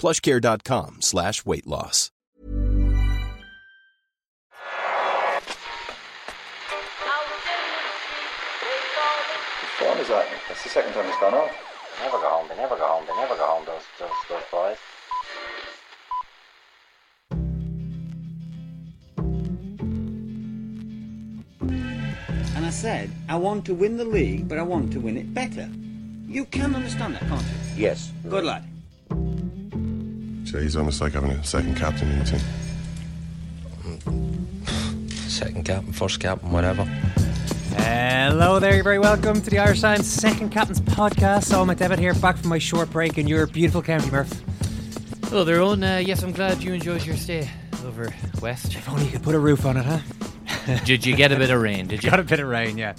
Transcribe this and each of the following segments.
plushcare.com slash weight loss. What fun is that? That's the second time it's gone off. They never go home. They never go home. They never go home. Those those those boys. And I said, I want to win the league, but I want to win it better. You can understand that, can't you? Yes. Good lad. So he's almost like having a second captain in the team. Second captain, first captain, whatever. Hello there, you're very welcome to the Irish Times Second Captain's Podcast. Saul McDevitt here, back from my short break in your beautiful county, Murph. Hello there, Eoin. Uh, yes, I'm glad you enjoyed your stay over west. If only you could put a roof on it, huh? Did you get a bit of rain? Did you? Got a bit of rain, yeah.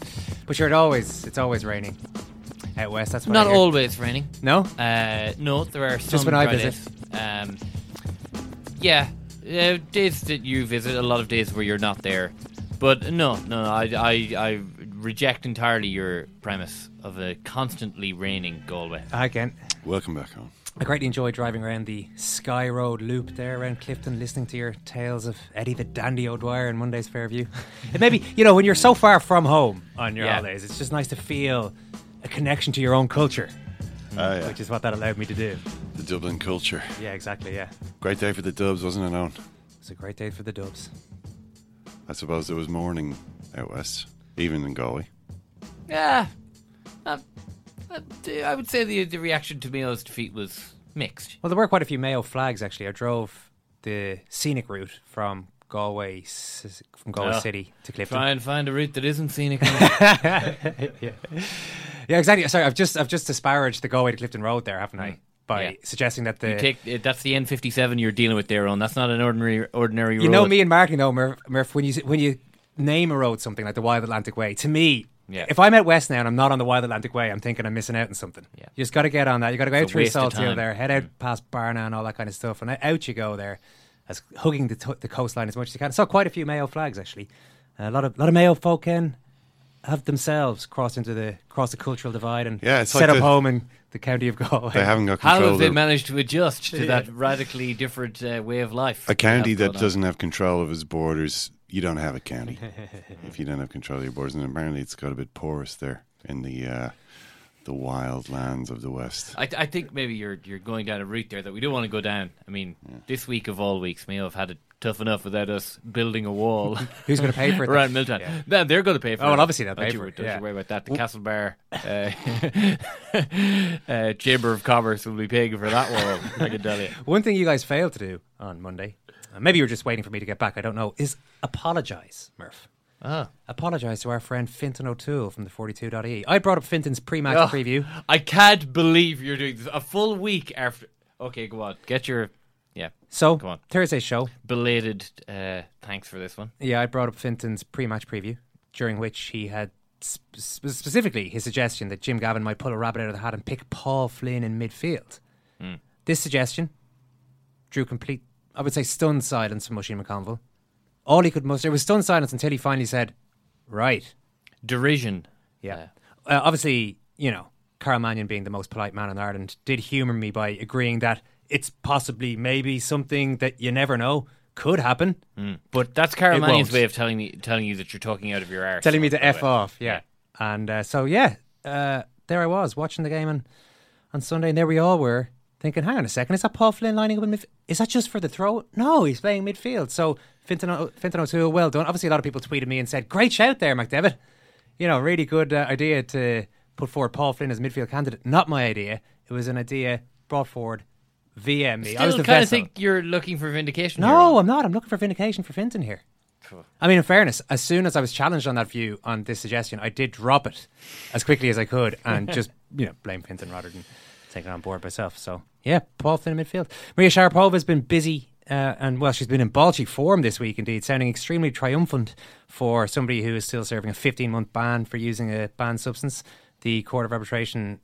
But sure, it always, it's always raining out west. That's what Not I hear. always raining. No? Uh, no, there are some. Just when I dry visit. Um, yeah, uh, days that you visit, a lot of days where you're not there. But no, no, I, I, I reject entirely your premise of a constantly raining Galway. Hi, Ken. Welcome back home. I greatly enjoyed driving around the Sky Road loop there around Clifden, listening to your tales of Eddie the Dandy O'Dwyer and Monday's Fairview. it maybe, you know, when you're so far from home on your Yeah. holidays, it's just nice to feel a connection to your own culture, Ah, yeah. which is what that allowed me to do. The Dublin culture. Yeah, exactly, yeah. Great day for the Dubs, wasn't it, Eoin? It's a great day for the Dubs. I suppose there was morning out west, even in Galway. Yeah, uh, uh, I would say the the reaction to Mayo's defeat was mixed. Well, there were quite a few Mayo flags actually. I drove the scenic route from Galway, s- from Galway Oh. City to Clifden. Try and find a route that isn't scenic. yeah. Yeah, exactly. Sorry, I've just I've just disparaged the Galway to Clifden Road there, haven't I? By Yeah. suggesting that the You take uh, that's the N57 you're dealing with there, on. That's not an ordinary ordinary road. You know me and Martin though, Murph, Murph when you when you name a road something like the Wild Atlantic Way, to me, Yeah. if I'm out west now and I'm not on the Wild Atlantic Way, I'm thinking I'm missing out on something. Yeah. You just got to get on that. You got to go It's out a through waste of Salt time. there, head out past Barna and all that kind of stuff, and out you go there, as hugging the, to- the coastline as much as you can. I saw quite a few Mayo flags actually. a lot of lot of Mayo folk in have themselves crossed into the cross the cultural divide and Yeah, set like up the- home in the county of Galway. They haven't got How have they managed to adjust to Yeah. that radically different uh, way of life? a county that doesn't have control of its borders. You don't have a county if you don't have control of your borders, and apparently it's got a bit porous there in the uh, the wild lands of the west. I, I think maybe you're you're going down a route there that we don't want to go down. I mean, this week of all weeks, Mayo have had it tough enough without us building a wall. Who's going to pay for it? around Milltown? Yeah. Then they're going to pay for Oh, it. Oh, well, obviously they'll pay for it, Don't yeah. you worry about that. The Castlebar uh, uh, Chamber of Commerce will be paying for that wall. I can tell you. One thing you guys failed to do on Monday, uh, maybe you were just waiting for me to get back, I don't know, is apologise, Murph. Ah. Apologise to our friend Fintan O'Toole from the 42.ie. I brought up Fintan's pre match Oh, preview. I can't believe you're doing this a full week after. Okay, go on. Get your yeah. So, Go on. Thursday's show, Belated uh, thanks for this one. yeah, I brought up Fintan's pre match preview, during which he had sp- sp- specifically his suggestion that Jim Gavin might pull a rabbit out of the hat and pick Paul Flynn in midfield. Hmm. This suggestion drew complete, I would say, stunned silence from Mushy McConville. All he could muster was stunned silence until he finally said, Right. Derision. Yeah. Uh, obviously, you know, Carl Mannion being the most polite man in Ireland did humour me by agreeing that it's possibly maybe something that you never know could happen. But That's Mannion's way of telling me telling you that you're talking out of your arse. telling me to F off. Yeah. And uh, so, yeah, uh, there I was watching the game on, on Sunday, and there we all were thinking, hang on a second, is that Paul Flynn lining up in midfield? Is that just for the throw? No, he's playing midfield. So Fintan, O- Fintan O'Toole, well done. Obviously, a lot of people tweeted me and said, great shout there, McDevitt. You know, really good uh, idea to put forward Paul Flynn as midfield candidate. Not my idea. It was an idea brought forward via me. I was Still the kind of vessel. think you're looking for vindication. No, Ron. I'm not. I'm looking for vindication for Fintan here. I mean, in fairness, as soon as I was challenged on that view on this suggestion, I did drop it as quickly as I could and just you know blame Fintan rather than take it on board myself. So yeah, Paul Flynn in midfield. Maria Sharapova has been busy. Uh, and well, she's been in Balchi form this week, indeed, sounding extremely triumphant for somebody who is still serving a 15 month ban for using a banned substance. The Court of Arbitration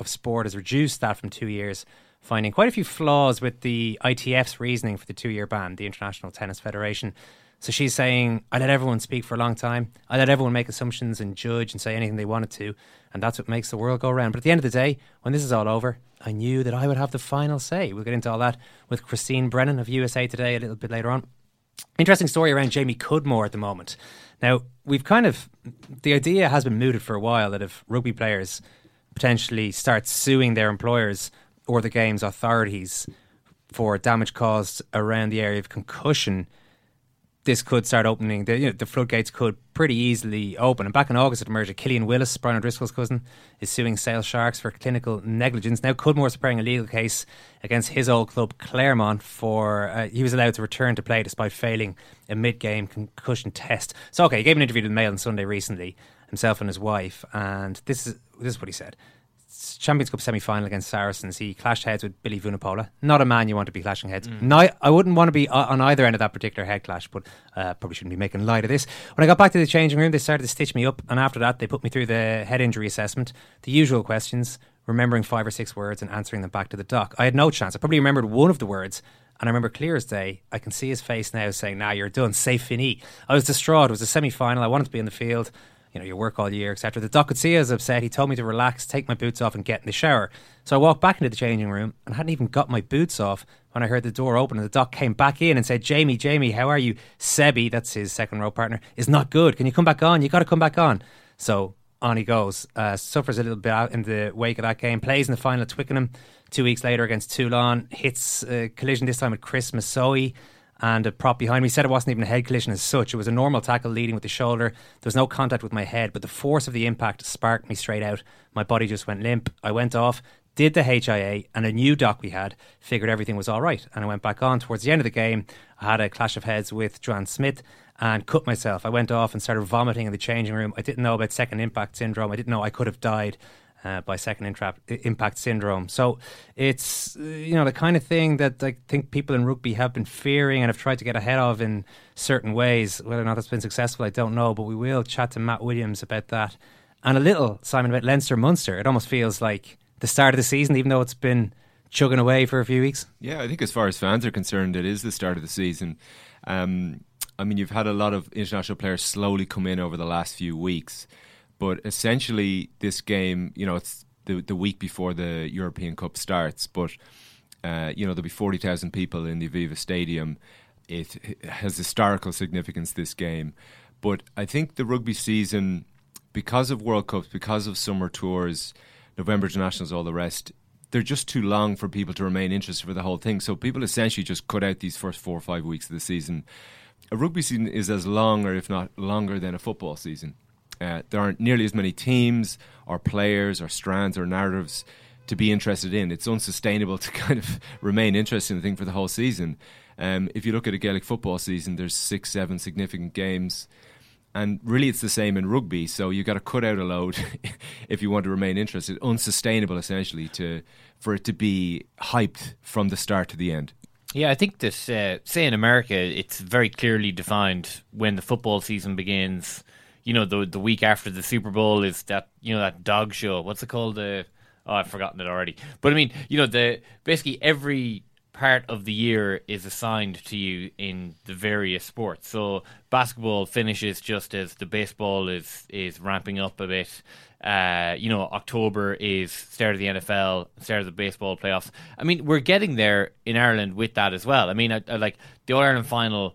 of Sport has reduced that from two years, finding quite a few flaws with the ITF's reasoning for the two year ban, the International Tennis Federation. So she's saying, I let everyone speak for a long time. I let everyone make assumptions and judge and say anything they wanted to. And that's what makes the world go round. But at the end of the day, when this is all over, I knew that I would have the final say. We'll get into all that with Christine Brennan of USA Today a little bit later on. Interesting story around Jamie Cudmore at the moment. Now, we've kind of, the idea has been mooted for a while that if rugby players potentially start suing their employers or the game's authorities for damage caused around the area of concussion, this could start opening. The, you know, the floodgates could pretty easily open. And back in August, it emerged that Killian Willis, Brian O'Driscoll's cousin, is suing Sale Sharks for clinical negligence. Now, Cudmore's preparing a legal case against his old club, Clermont, for uh, he was allowed to return to play despite failing a mid-game concussion test. So, okay, he gave an interview to the Mail on Sunday recently, himself and his wife, and this is this is what he said. Champions Cup semi final against Saracens, he clashed heads with Billy Vunipola. Not a man you want to be clashing heads. No, I wouldn't want to be on either end of that particular head clash, but uh, probably shouldn't be making light of this. When I got back to the changing room, they started to stitch me up, and after that, they put me through the head injury assessment, the usual questions, remembering five or six words and answering them back to the doc. I had no chance. I probably remembered one of the words. And I remember clear as day, I can see his face now saying, Nah, you're done, safe fini. I was distraught. It was a semi final. I wanted to be in the field you know, you work all year, etc. The I was upset. He told me to relax, take my boots off, and get in the shower. So I walked back into the changing room and hadn't even got my boots off when I heard the door open. And the doc came back in and said, Jamie, Jamie, how are you? Sebi, that's his second row partner, is not good. Can you come back on? You got to come back on. So on he goes. Uh, suffers a little bit out in the wake of that game. Plays in the final at Twickenham two weeks later against Toulon. Hits a collision this time with Chris Masoe and a prop behind me. Said it wasn't even a head collision as such. It was a normal tackle leading with the shoulder. There was no contact with my head, but the force of the impact sparked me straight out. My body just went limp. I went off, did the HIA, and a new doc we had figured everything was all right. And I went back on. Towards the end of the game, I had a clash of heads with Juan Smith and cut myself. I went off and started vomiting in the changing room. I didn't know about second impact syndrome. I didn't know I could have died uh, by second impact syndrome. So it's you know the kind of thing that I think people in rugby have been fearing and have tried to get ahead of in certain ways. Whether or not that's been successful, I don't know. But we will chat to Matt Williams about that and a little Simon about Leinster Munster. It almost feels like the start of the season, even though it's been chugging away for a few weeks. Yeah, I think as far as fans are concerned, it is the start of the season. Um, I mean, you've had a lot of international players slowly come in over the last few weeks, but essentially, this game, you know, it's the the week before the European Cup starts, but uh, you know there'll be forty thousand people in the Aviva Stadium. It, it has historical significance. This game, but I think the rugby season, because of World Cups, because of summer tours, November internationals, all the rest, they're just too long for people to remain interested for the whole thing. So people essentially just cut out these first four or five weeks of the season. A rugby season is as long, or if not longer, than a football season. Uh, there aren't nearly as many teams, or players, or strands, or narratives to be interested in. It's unsustainable to kind of remain interested in the thing for the whole season. Um, if you look at a Gaelic football season, there's six, seven significant games and really it's the same in rugby so you've got to cut out a load if you want to remain interested unsustainable essentially to for it to be hyped from the start to the end Yeah, I think that uh, say in America, it's very clearly defined when the football season begins. You know, the the week after the Super Bowl is that you know that dog show. What's it called? Uh, oh, I've forgotten it already. But I mean, you know, the basically every part of the year is assigned to you in the various sports. So basketball finishes just as the baseball is is ramping up a bit. Uh, you know, October is start of the NFL, start of the baseball playoffs. I mean, we're getting there in Ireland with that as well. I mean, I, I like the All Ireland final.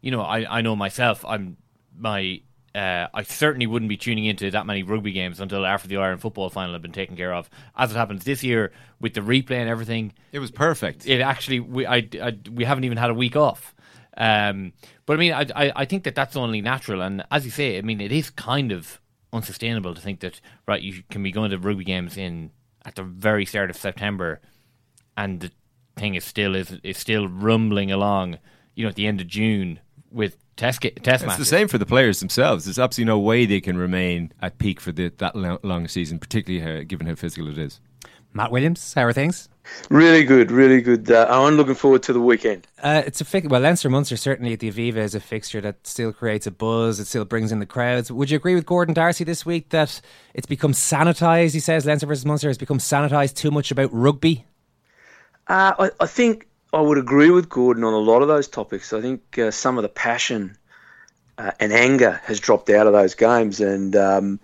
You know, I I know myself. I'm my uh, I certainly wouldn't be tuning into that many rugby games until after the Ireland football final had been taken care of. As it happens this year with the replay and everything, it was perfect. It actually we I, I we haven't even had a week off. Um, but I mean, I, I I think that that's only natural, and as you say, I mean, it is kind of unsustainable to think that right you can be going to rugby games in at the very start of September, and the thing is still is is still rumbling along. You know, at the end of June with test test match. it's matches. the same for the players themselves. There's absolutely no way they can remain at peak for the, that long season, particularly uh, given how physical it is. Matt Williams, how are things? Really good, really good. Uh, I'm looking forward to the weekend. Uh, it's a fi- well, Leinster Munster certainly at the Aviva is a fixture that still creates a buzz. It still brings in the crowds. Would you agree with Gordon D'Arcy this week that it's become sanitised? He says Leinster versus Munster has become sanitised too much about rugby. Uh, I, I, think I would agree with Gordon on a lot of those topics. I think uh, some of the passion uh, and anger has dropped out of those games, and um,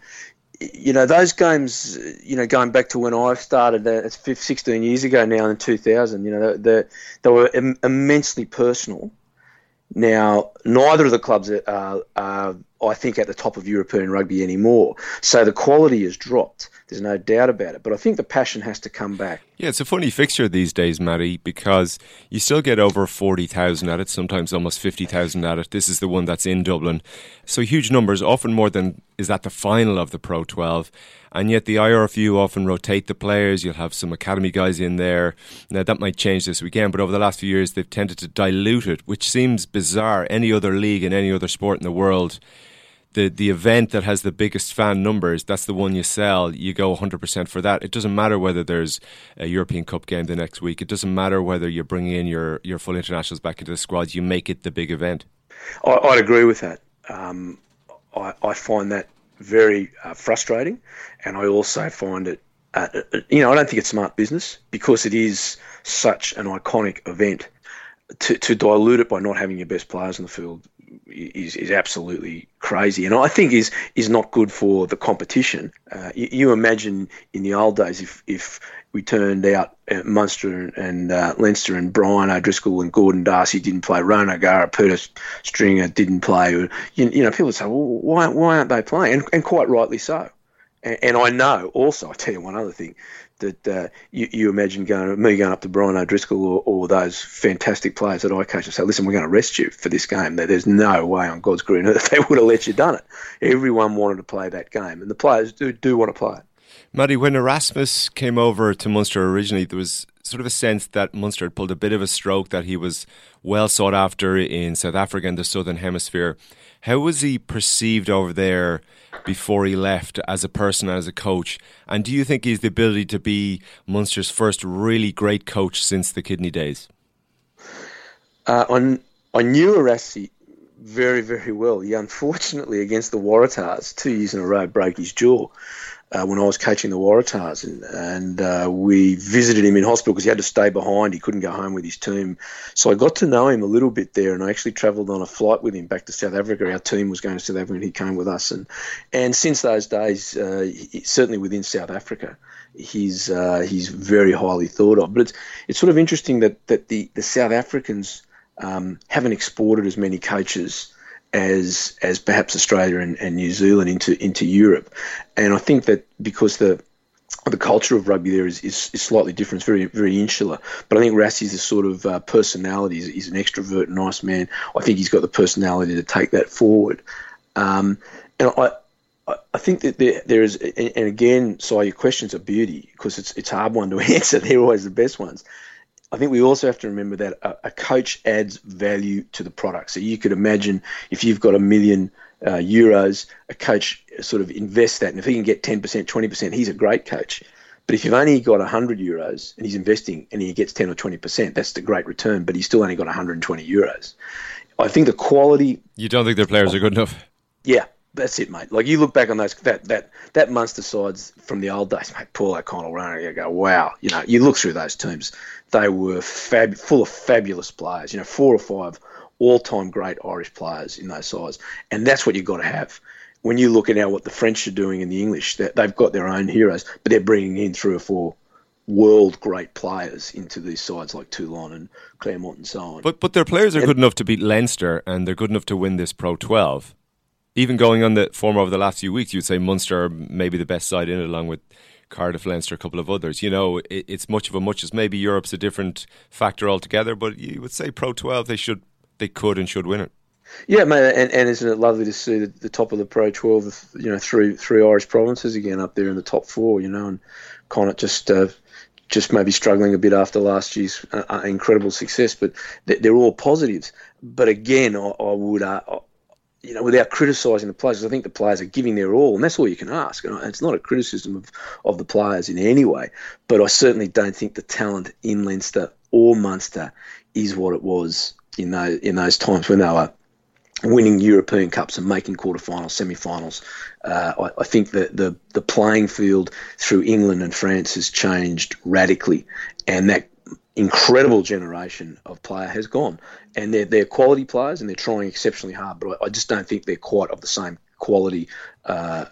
you know those games. You know, going back to when I started, uh, it's 16 years ago now in 2000. You know, they, they were Im- immensely personal. Now, neither of the clubs are, are, I think, at the top of European rugby anymore. So the quality has dropped. There's no doubt about it. But I think the passion has to come back. Yeah, it's a funny fixture these days, Matty, because you still get over 40,000 at it, sometimes almost 50,000 at it. This is the one that's in Dublin. So huge numbers, often more than is at the final of the Pro 12. And yet the IRFU often rotate the players. You'll have some academy guys in there. Now that might change this weekend, but over the last few years they've tended to dilute it, which seems bizarre. Any other league in any other sport in the world the the event that has the biggest fan numbers, that's the one you sell. You go 100% for that. It doesn't matter whether there's a European Cup game the next week. It doesn't matter whether you're bringing in your, your full internationals back into the squad. You make it the big event. I, would agree with that. Um, I, I, find that very uh, frustrating, and I also find it. Uh, you know, I don't think it's smart business because it is such an iconic event. To, to dilute it by not having your best players in the field is, is absolutely crazy, and I think is is not good for the competition. Uh, you, you, imagine in the old days if if we turned out uh, Munster and uh, Leinster and Brian O'Driscoll and Gordon D'Arcy didn't play, Ronan O'Gara, Peter Stringer didn't play. You, you know, people say, well, why why aren't they playing? And, and quite rightly so. And, and I know also, I tell you one other thing that uh, you, you, imagine going me going up to Brian O'Driscoll or, or, those fantastic players that I coach and say, listen, we're going to arrest you for this game. There's no way on God's green earth they would have let you done it. Everyone wanted to play that game, and the players do do want to play it. Matty, when Erasmus came over to Munster originally, there was sort of a sense that Munster had pulled a bit of a stroke, that he was well sought after in South Africa and the Southern Hemisphere. How was he perceived over there before he left as a person as a coach? And do you think he's the ability to be Munster's first really great coach since the Kidney days? Uh, on, I knew Erasmus very, very well. He unfortunately, against the Waratahs, two years in a row, broke his jaw uh, when I was coaching the Waratahs, and, and uh, we visited him in hospital because he had to stay behind. He couldn't go home with his team, so I got to know him a little bit there, and I actually travelled on a flight with him back to South Africa. Our team was going to South Africa, and he came with us, and and since those days, uh, he, certainly within South Africa. He's uh, he's very highly thought of, but it's it's sort of interesting that that the, the South Africans um, haven't exported as many coaches as as perhaps Australia and, and New Zealand into into Europe, and I think that because the the culture of rugby there is, is, is, slightly different. It's very very insular. But I think Rassie's a sort of uh, personality. He's, he's, an extrovert, nice man. I think he's got the personality to take that forward. Um, and I. I think that there, there is, and again, so your questions are beauty because it's it's hard one to answer. They're always the best ones. I think we also have to remember that a, a, coach adds value to the product. So you could imagine if you've got a million uh, euros, a coach sort of invests that, and if he can get 10%, 20%, he's a great coach. But if you've only got 100 euros and he's investing and he gets 10 or 20%, that's the great return, but he's still only got 120 euros. I think the quality. You don't think their players are good enough? Yeah, that's it, mate. Like you look back on those that that that Munster sides from the old days, mate. Paul O'Connell running, you go, wow. You know, you look through those teams they were fab, full of fabulous players. You know, four or five all-time great Irish players in those sides, and that's what you've got to have. When you look at now what the French are doing and the English, they've got their own heroes, but they're bringing in three or four world great players into these sides like Toulon and Clermont and so on. But but their players are and, good enough to beat Leinster, and they're good enough to win this Pro 12 even going on the form over the last few weeks, you'd say Munster maybe the best side in it, along with Cardiff, Leinster, a couple of others. You know, it, it's much of a much as maybe Europe's a different factor altogether, but you would say Pro 12 they should, they could and should win it. Yeah, mate, and, and isn't it lovely to see the, the top of the Pro 12, you know, three three Irish provinces again up there in the top four, you know, and Connacht just uh, just maybe struggling a bit after last year's uh, uh incredible success, but they're all positives. But again, I, I would, uh, you know, without criticising the players, I think the players are giving their all, and that's all you can ask. And it's not a criticism of, of the players in any way, but I certainly don't think the talent in Leinster or Munster is what it was in those in those times when they were winning European Cups and making quarterfinals, semi-finals. Uh, I, I, think that the the playing field through England and France has changed radically, and that incredible generation of player has gone. And they're they're quality players and they're trying exceptionally hard, but I, I just don't think they're quite of the same quality. Uh,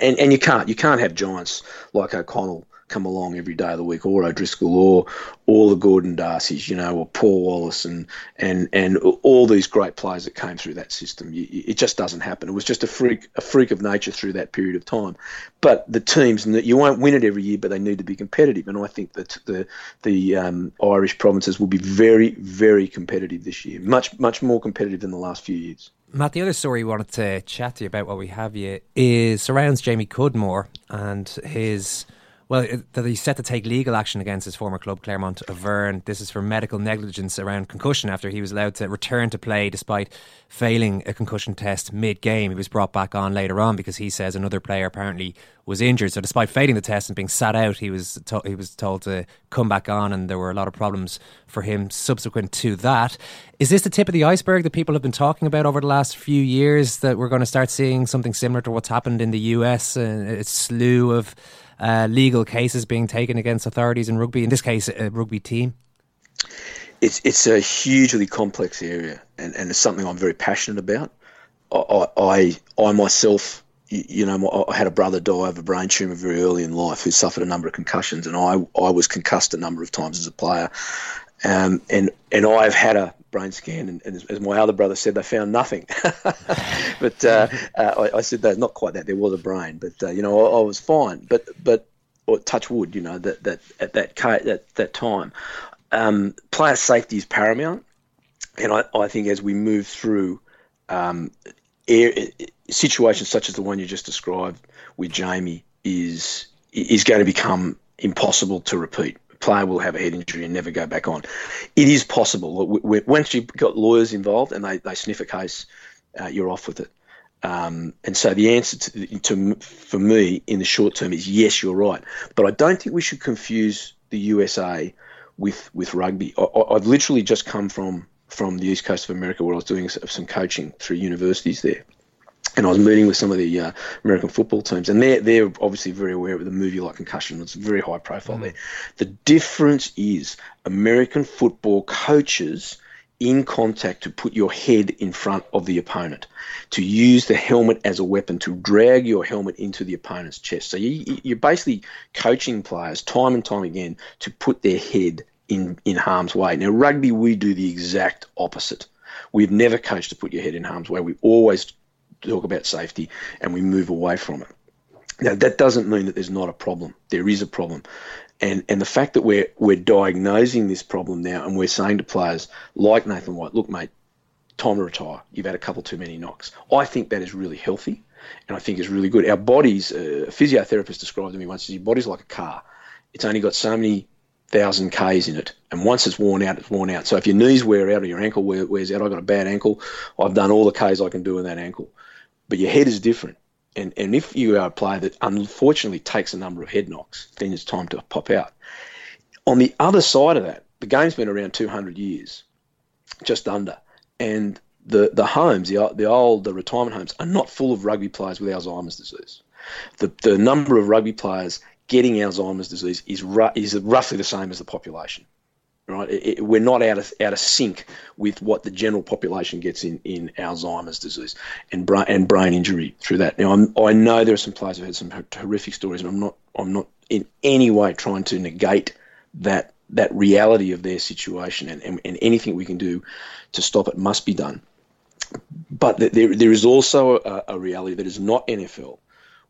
and and you can't you can't have giants like O'Connell come along every day of the week, or O'Driscoll, or all the Gordon D'Arcys, you know, or Paul Wallace, and and and all these great players that came through that system. it just doesn't happen. It was just a freak a freak of nature through that period of time. But the teams, and you won't win it every year, but they need to be competitive. And I think that the the um, Irish provinces will be very very competitive this year, much much more competitive than the last few years. Matt, the other story we wanted to chat to you about while we have you is surrounds Jamie Cudmore and his well, that he's set to take legal action against his former club, Clermont Auvergne. This is for medical negligence around concussion after he was allowed to return to play despite failing a concussion test mid game. He was brought back on later on because he says another player apparently was injured. So, despite failing the test and being sat out, he was to- he was told to come back on, and there were a lot of problems for him subsequent to that. Is this the tip of the iceberg that people have been talking about over the last few years? That we're going to start seeing something similar to what's happened in the US, uh, a slew of uh, legal cases being taken against authorities in rugby, in this case, a rugby team? It's, it's a hugely complex area, and, and it's something I'm very passionate about. I, I, I myself, you know, I had a brother die of a brain tumour very early in life who suffered a number of concussions, and I, I was concussed a number of times as a player. Um, and and I've had a brain scan, and, and, as my other brother said, they found nothing. but uh, uh, I, I, said that not quite that. There was a brain, but uh, you know I, I, was fine. But but or touch wood, you know that that at that that that time, um, player safety is paramount, and I, I think as we move through um, air, situations such as the one you just described with Jamie is is going to become impossible to repeat player will have a head injury and never go back on. It is possible. Once you've got lawyers involved and they, they sniff a case, uh, you're off with it. Um, and so the answer to, to, for me in the short term is yes, you're right. But I don't think we should confuse the USA with with rugby. I, have literally just come from from the east coast of America where I was doing some coaching through universities there and I was meeting with some of the uh, American football teams, and they're they're obviously very aware of the movie like Concussion. It's very high profile mm. there. The difference is American football coaches in contact to put your head in front of the opponent, to use the helmet as a weapon, to drag your helmet into the opponent's chest. So you, you're basically coaching players time and time again to put their head in, in harm's way. Now, rugby, we do the exact opposite. We've never coached to put your head in harm's way. We always talk about safety and we move away from it. Now that doesn't mean that there's not a problem. There is a problem. And and the fact that we're we're diagnosing this problem now and we're saying to players like Nathan White, look, mate, time to retire. You've had a couple too many knocks. I think that is really healthy and I think is really good. Our bodies, uh, a physiotherapist described to me once, your body's like a car. It's only got so many thousand Ks in it. And once it's worn out, it's worn out. So if your knees wear out or your ankle wears out, I've got a bad ankle, I've done all the Ks I can do in that ankle but your head is different. And, and if you are a player that unfortunately takes a number of head knocks, then it's time to pop out. On the other side of that, the game's been around 200 years, just under. And the, the homes, the, the old the retirement homes, are not full of rugby players with Alzheimer's disease. The, the number of rugby players getting Alzheimer's disease is, ru- is roughly the same as the population right? It, it, we're not out of out of sync with what the general population gets in, in Alzheimer's disease and brain and brain injury through that. Now, I'm, i know there are some players who've had some horrific stories, and I'm not I'm not in any way trying to negate that that reality of their situation, and, and, and anything we can do to stop it must be done. but there, there is also a, a reality that is not NFL.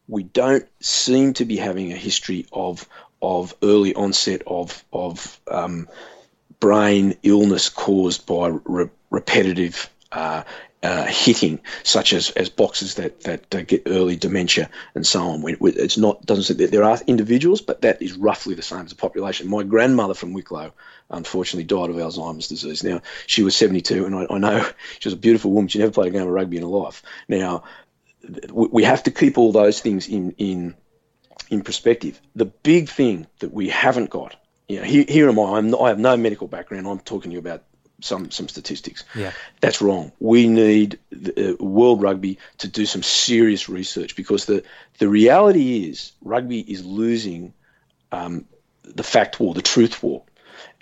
We don't seem to be having a history of of early onset of of um, brain illness caused by re- repetitive uh, uh, hitting, such as, as that that uh, get early dementia and so on. It's not doesn't there are individuals, but that is roughly the same as the population. My grandmother from Wicklow, unfortunately, died of Alzheimer's disease. Now she was 72, and I, I know she was a beautiful woman. She never played a game of rugby in her life. Now we have to keep all those things in in in perspective. The big thing that we haven't got, you know, here, here am I. I'm not, I have no medical background. I'm talking to you about some some statistics. Yeah, that's wrong. We need the, uh, World Rugby to do some serious research because the the reality is rugby is losing um, the fact war, the truth war.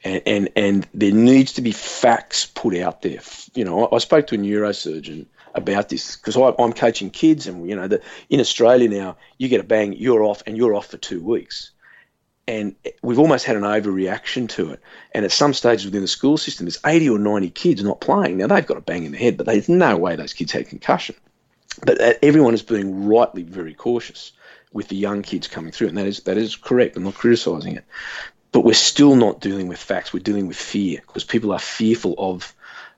And, and, and there needs to be facts put out there. You know, I, I spoke to a neurosurgeon about this because I'm coaching kids, and you know, the, in Australia now, you get a bang, you're off, and you're off for two weeks and we've almost had an overreaction to it. And at some stages within the school system, there's 80 or 90 kids not playing. Now they've got a bang in the head, but there's no way those kids had concussion. But uh, everyone is being rightly very cautious with the young kids coming through, and that is that is correct. I'm not criticising it, but we're still not dealing with facts. We're dealing with fear because people are fearful of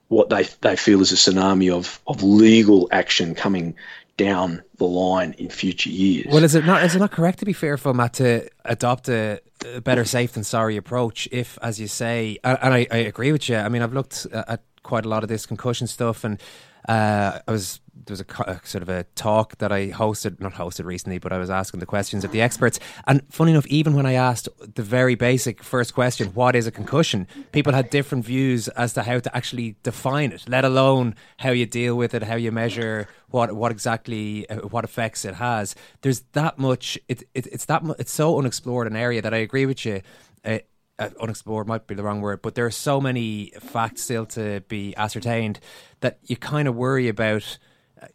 what they they feel is a tsunami of of legal action coming down the line in future years. Well, is it not is it not correct to be fearful, Matt, to adopt a, a better safe than sorry approach? If, as you say, and, I, I, agree with you. I mean, I've looked at quite a lot of this concussion stuff, and uh, I was there was a, a, sort of a talk that I hosted, not hosted recently, but I was asking the questions of the experts. And funny enough, even when I asked the very basic first question, what is a concussion? People had different views as to how to actually define it, let alone how you deal with it, how you measure what what exactly uh, what effects it has. There's that much. It, it it's that it's so unexplored an area that I agree with you. Uh, uh, unexplored might be the wrong word, but there are so many facts still to be ascertained that you kind of worry about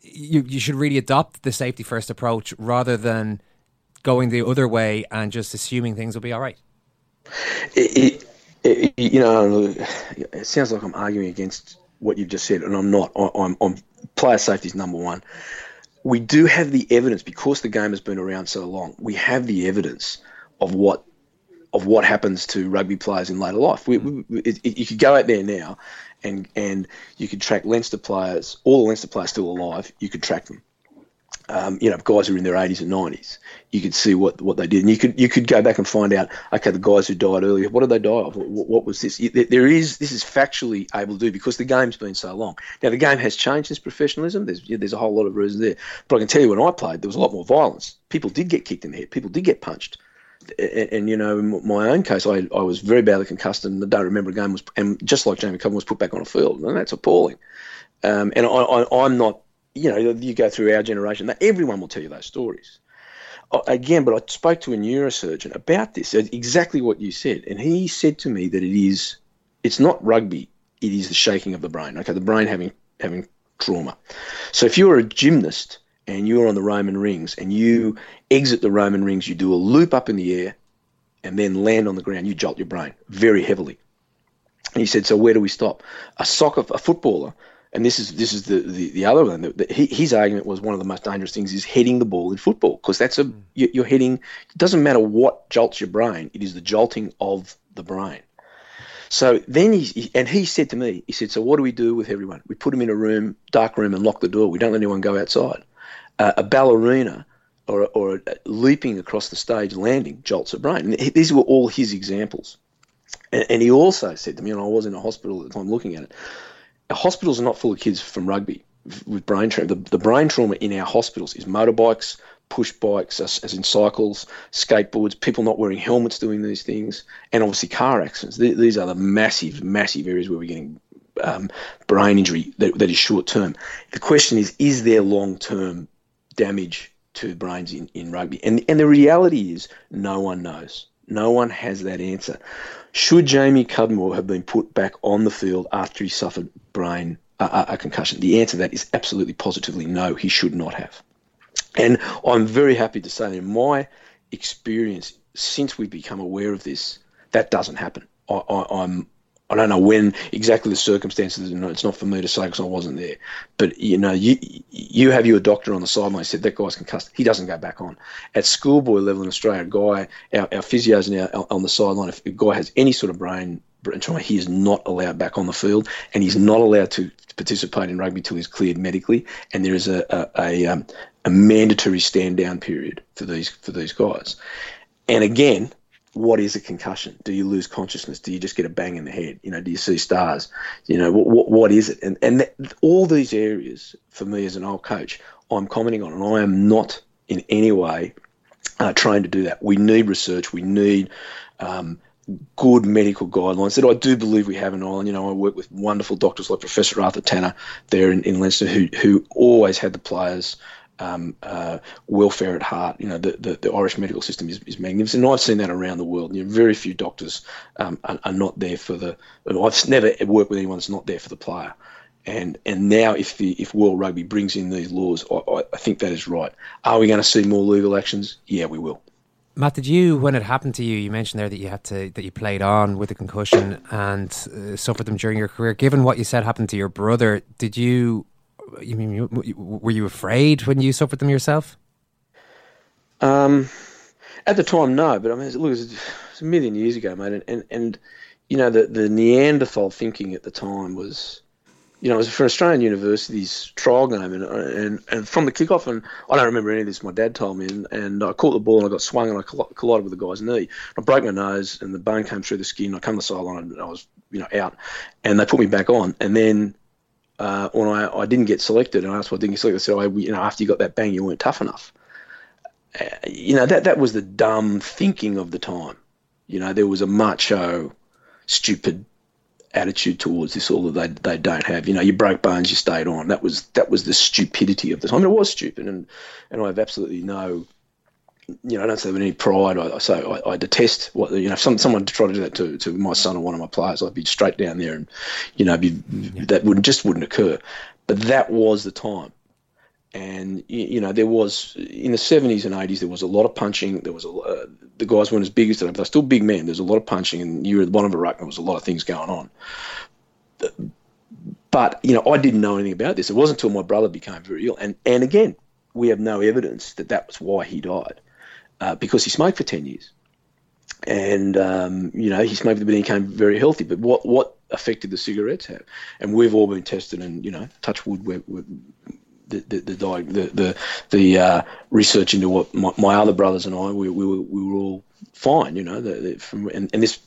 you you should really adopt the safety first approach rather than going the other way and just assuming things will be all right. It, it, you know, it sounds like I'm arguing against what you've just said, and I'm not. I, I'm, I'm player safety is number one. We do have the evidence because the game has been around so long. We have the evidence of what of what happens to rugby players in later life. We, we, it, it, you could go out there now and and you could track Leinster players, all the Leinster players still alive. You could track them. Um, you know, guys who are in their 80s and 90s, you could see what, what they did, and you could you could go back and find out. Okay, the guys who died earlier, what did they die of? What, what was this? There is this is factually able to do because the game's been so long. Now the game has changed since professionalism. There's there's a whole lot of reasons there, but I can tell you when I played, there was a lot more violence. People did get kicked in the head. People did get punched and, and, you know, in my own case, I, I was very badly concussed, and I don't remember a game was, and just like Jamie Cudmore was put back on a field, and that's appalling. Um, and I, I, I'm not, you know, you go through our generation, everyone will tell you those stories. Again, but I spoke to a neurosurgeon about this, exactly what you said, and he said to me that it is, it's not rugby, it is the shaking of the brain. Okay, the brain having having trauma. So if you're a gymnast and you're on the Roman rings and you exit the Roman rings, you do a loop up in the air and then land on the ground, you jolt your brain very heavily. And he said, So where do we stop? A soccer, a footballer, and this is this is the, the, the other one. The, the, his argument was one of the most dangerous things is heading the ball in football because that's a mm. you're heading. It doesn't matter what jolts your brain; it is the jolting of the brain. So then he, and he said to me, he said, "So what do we do with everyone? We put them in a room, dark room, and lock the door. We don't let anyone go outside." Uh, a ballerina or, or leaping across the stage landing jolts a brain. And these were all his examples. And, and, he also said to me, and I was in a hospital at the time looking at it, hospitals are not full of kids from rugby with brain trauma. The, the brain trauma in our hospitals is motorbikes, push bikes, as, as, in cycles, skateboards, people not wearing helmets doing these things, and obviously car accidents. These are the massive, massive areas where we're getting um, brain injury that, that is short term. The question is, is there long term damage to brains in, in rugby. And, and the reality is, no one knows. No one has that answer. Should Jamie Cudmore have been put back on the field after he suffered brain uh, a concussion? The answer to that is absolutely positively no. He should not have. And I'm very happy to say in my experience, since we've become aware of this, that doesn't happen. I, am I don't know when exactly the circumstances. It's not for me to say because I wasn't there. But you know, you you have your doctor on the sideline said that guy's concussed. He doesn't go back on. At schoolboy level in Australia, a guy, our, our physios now on the sideline. If a guy has any sort of brain trauma, he is not allowed back on the field, and he's not allowed to participate in rugby till he's cleared medically. And there is a a, a, um, a mandatory stand down period for these for these guys. And again, what is a concussion? Do you lose consciousness? Do you just get a bang in the head? You know, do you see stars? You know, what what, what is it? And and all these areas for me as an old coach, I'm commenting on, and I am not in any way uh, trained to do that. We need research. We need um, good medical guidelines that I do believe we have in Ireland. You know, I work with wonderful doctors like Professor Arthur Tanner there in, in Leinster who who always had the players um, uh, welfare at heart. You know, the, the, the Irish medical system is, is, magnificent. And I've seen that around the world. You know, very few doctors um, are, are, not there for the. I've never worked with anyone that's not there for the player. And and now, if the if World Rugby brings in these laws, I, I think that is right. Are we going to see more legal actions? Yeah, we will. Matt, did you, when it happened to you, you mentioned there that you had to that you played on with a concussion and uh, suffered them during your career. Given what you said happened to your brother, did you you mean were you afraid when you suffered them yourself? Um, at the time, no. But I mean, look, it was a million years ago, mate. And and, and you know, the the Neanderthal thinking at the time was, you know, it was for an Australian University's trial game, and and, and from the kickoff, and I don't remember any of this. My dad told me, and, and I caught the ball and I got swung and I collided with the guy's knee. I broke my nose and the bone came through the skin. I come to the sideline and I was, you know, out, and they put me back on, and then uh, when I, I didn't get selected, and I asked why I didn't get selected, I said, oh, you know, after you got that bang, you weren't tough enough. Uh, you know, that, that was the dumb thinking of the time. You know, there was a macho, stupid attitude towards this, all that they, they don't have. You know, you broke bones, you stayed on. That was that was the stupidity of the time. it was stupid, and and I have absolutely no you know, I don't say with any pride. I, I say I, I, detest what you know. If some, someone tried to do that to, to my son or one of my players, I'd be straight down there, and you know, be, yeah. that wouldn't just wouldn't occur. But that was the time, and you know, there was in the seventies and eighties there was a lot of punching. There was a uh, the guys weren't as big as today, but they're still big men. There's a lot of punching, and you were at the bottom of a ruck. There was a lot of things going on. But you know, I didn't know anything about this. It wasn't until my brother became very ill, and and again, we have no evidence that that was why he died uh, because he smoked for 10 years. And, um, you know, he smoked, but he became very healthy. But what, what affected the cigarettes have? And we've all been tested, and, you know, touch wood, we're, we're, the the the the, the, the uh, research into what my, my, other brothers and I we, we were we were all fine, you know. The, the, from, and, and this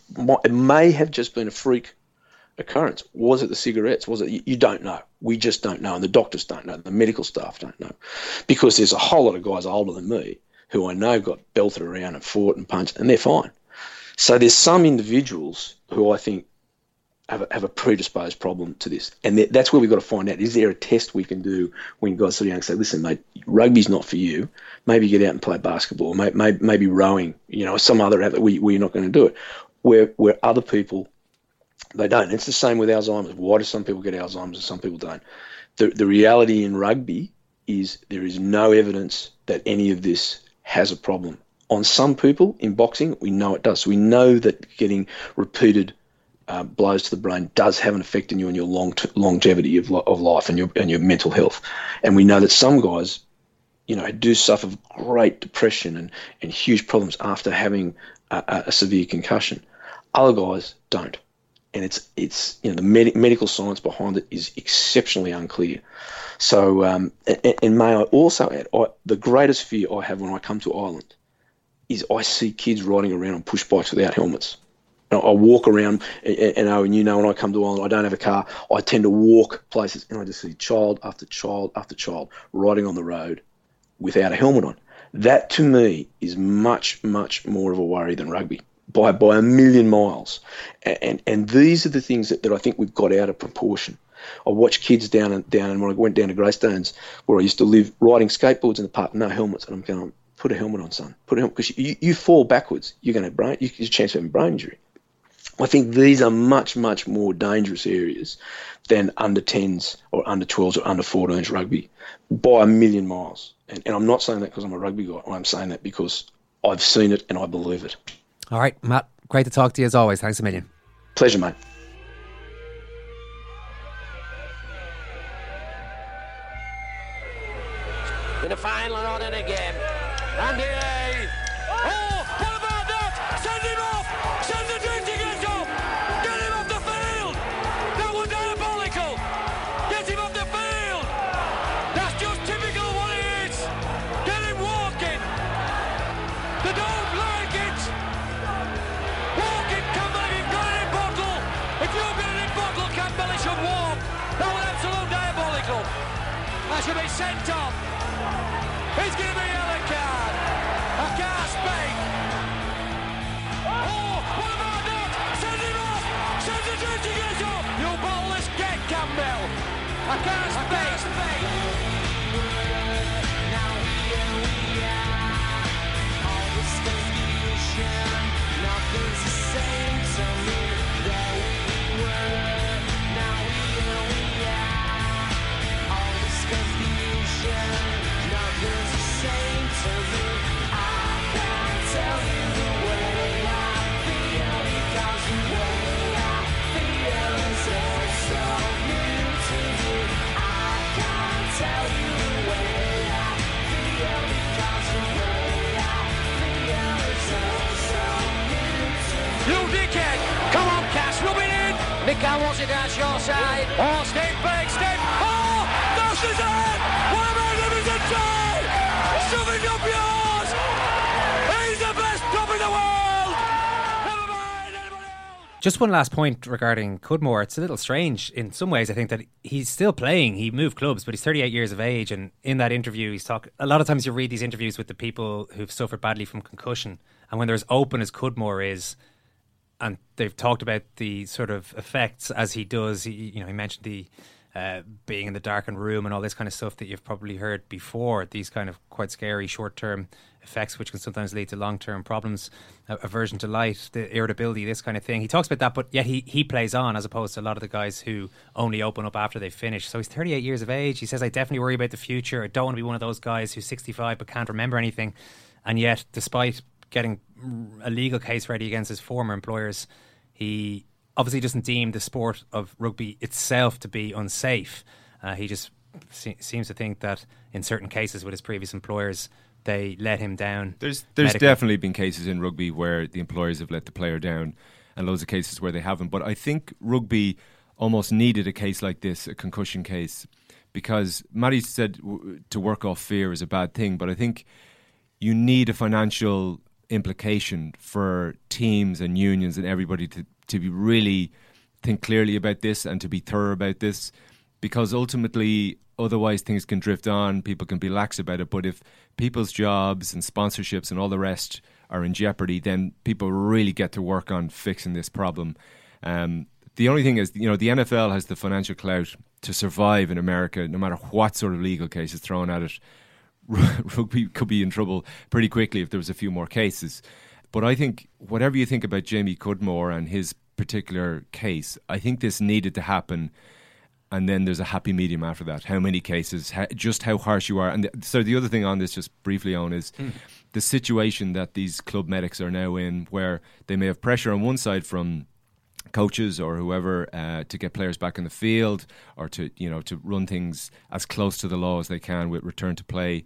it may have just been a freak occurrence. Was it the cigarettes? Was it? You, you, don't know. We just don't know, and the doctors don't know. The medical staff don't know, because there's a whole lot of guys older than me who I know got belted around and fought and punched, and they're fine. So there's some individuals who I think have a, have a predisposed problem to this, and that's where we've got to find out: is there a test we can do when guys down and say, "Listen, mate, rugby's not for you. Maybe get out and play basketball, maybe, maybe rowing, you know, some other where, where you're not going to do it." Where where other people they don't. It's the same with Alzheimer's. Why do some people get Alzheimer's and some people don't? The the reality in rugby is there is no evidence that any of this has a problem. On some people in boxing, we know it does. So we know that getting repeated uh, blows to the brain does have an effect on you and your long t- longevity of, of life and your and your mental health. And we know that some guys, you know, do suffer great depression and, and huge problems after having a, a severe concussion. Other guys don't, and it's it's you know the med- medical science behind it is exceptionally unclear. So, um, and, and, may I also add, I, the greatest fear I have when I come to Ireland is I see kids riding around on push bikes without helmets. I walk around, and, and, and you know, when I come to Ireland, I don't have a car. I tend to walk places, and I just see child after child after child riding on the road without a helmet on. That to me is much, much more of a worry than rugby by by a million miles. And and, and these are the things that, that I think we've got out of proportion. I watch kids down and down, and when I went down to Greystones, where I used to live, riding skateboards in the park, no helmets, and I'm going, put a helmet on, son, put a helmet, because you, you fall backwards, you're going to have brain, you, a chance of having brain injury. I think these are much, much more dangerous areas than under 10s or under 12s or under 14s rugby by a million miles. And, and I'm not saying that because I'm a rugby guy. I'm saying that because I've seen it and I believe it. All right, Matt, great to talk to you as always. Thanks a million. Pleasure, mate. Final and on in I can't in! Nick wants it down your side. Oh, step back, step. Oh, this is it! What about him as a try? Shove it up yours! He's the best club in the world! Never mind anybody else! Just one last point regarding Cudmore. It's a little strange in some ways. I think that he's still playing. He moved clubs, but he's 38 years of age. And in that interview, he's talking. A lot of times you read these interviews with the people who've suffered badly from concussion, and when they're as open as Cudmore is, and they've talked about the sort of effects as he does. He, you know, he mentioned the uh, being in the darkened room and all this kind of stuff that you've probably heard before. These kind of quite scary short-term effects, which can sometimes lead to long-term problems, uh, aversion to light, the irritability, this kind of thing. He talks about that, but yet he he plays on as opposed to a lot of the guys who only open up after they finish. So he's 38 years of age. He says, "I definitely worry about the future. I don't want to be one of those guys who's 65 but can't remember anything." And yet, despite getting a legal case ready against his former employers, he obviously doesn't deem the sport of rugby itself to be unsafe. Uh, he just se- seems to think that in certain cases with his previous employers, they let him down. There's there's medically. definitely been cases in rugby where the employers have let the player down, and loads of cases where they haven't. But I think rugby almost needed a case like this, a concussion case, because Matty said w- to work off fear is a bad thing, but I think you need a financial implication for teams and unions and everybody to, to be really think clearly about this and to be thorough about this. Because ultimately otherwise things can drift on people can be lax about it. But if people's jobs and sponsorships and all the rest are in jeopardy then people really get to work on fixing this problem. Um, the only thing is you know the NFL has the financial clout to survive in America no matter what sort of legal case is thrown at it rugby could be in trouble pretty quickly if there was a few more cases. But I think whatever you think about Jamie Cudmore and his particular case, I think this needed to happen. And then there's a happy medium after that. How many cases? How, just how harsh you are. And the, so the other thing on this, just briefly on, is Hmm. the situation that these club medics are now in, where they may have pressure on one side from coaches or whoever uh, to get players back in the field or to you know to run things as close to the law as they can with return to play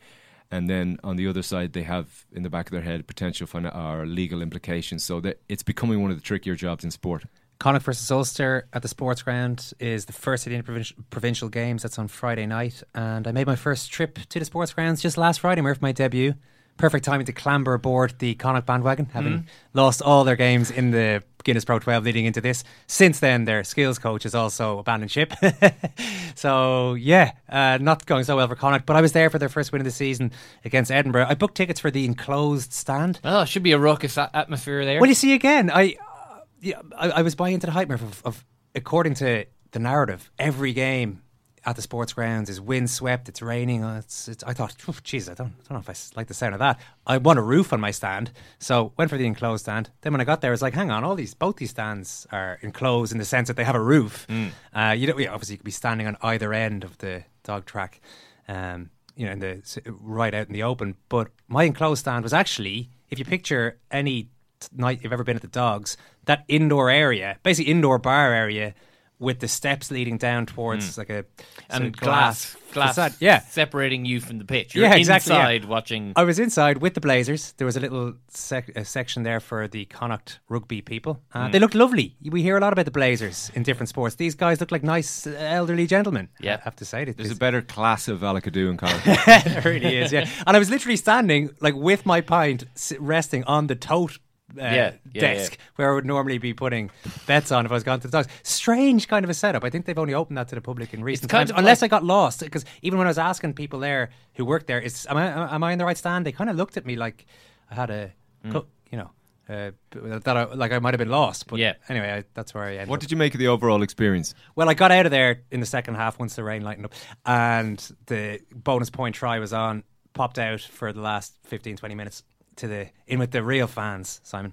and then on the other side they have in the back of their head potential fin- or legal implications so that it's becoming one of the trickier jobs in sport Connacht versus Ulster at the Sports Ground is the first of the provincial, games. That's on Friday night, and I made my first trip to the Sports Grounds just last Friday. For my debut. Perfect timing to clamber aboard the Connacht bandwagon, having Mm. lost all their games in the Guinness Pro 12 leading into this. Since then, their skills coach has also abandoned ship. so yeah, uh, not going so well for Connacht. But I was there for their first win of the season against Edinburgh. I booked tickets for the enclosed stand. Oh, it should be a raucous a- atmosphere there. Well, you see, again, I, uh, yeah, I, I was buying into the hype of, of, according to the narrative, every game at the sports grounds is wind swept. It's raining. uh, It's, it's, I thought, jeez, I don't, I don't know if I like the sound of that. I want a roof on my stand, so went for the enclosed stand. Then when I got there, I was like, hang on, all these, both these stands are enclosed in the sense that they have a roof. Uh, you don't, obviously, you could be standing on either end of the dog track. Um, you know, in the right out in the open. But my enclosed stand was actually, if you picture any night you've ever been at the dogs, that indoor area, basically indoor bar area, with the steps leading down towards Mm. like a and sort of glass, glass. Yeah, separating you from the pitch. You're yeah, exactly. yeah. watching. I was inside with the Blazers. There was a little sec- a section there for the Connacht rugby people. Uh, Mm. They looked lovely. We hear a lot about the Blazers in different sports. These guys look like nice uh, elderly gentlemen. Yeah. I have to say it. There's a better class of alickadoo in college. it really is, yeah. And I was literally standing like with my pint resting on the tote. Uh, Yeah, yeah, desk yeah. where I would normally be putting bets on if I was going to the dogs. Strange kind of a setup. I think they've only opened that to the public in recent times, of unless like- I got lost. Because even when I was asking people there who worked there, is am I am I in the right stand? They kind of looked at me like I had a, Mm. co- you know, uh, that I, like I might have been lost. But Yeah. anyway, I, that's where I ended. what up. did you make of the overall experience? Well, I got out of there in the second half once the rain lightened up, and the bonus point try was on. Popped out for the last 15, 20 minutes to the in with the real fans, Simon.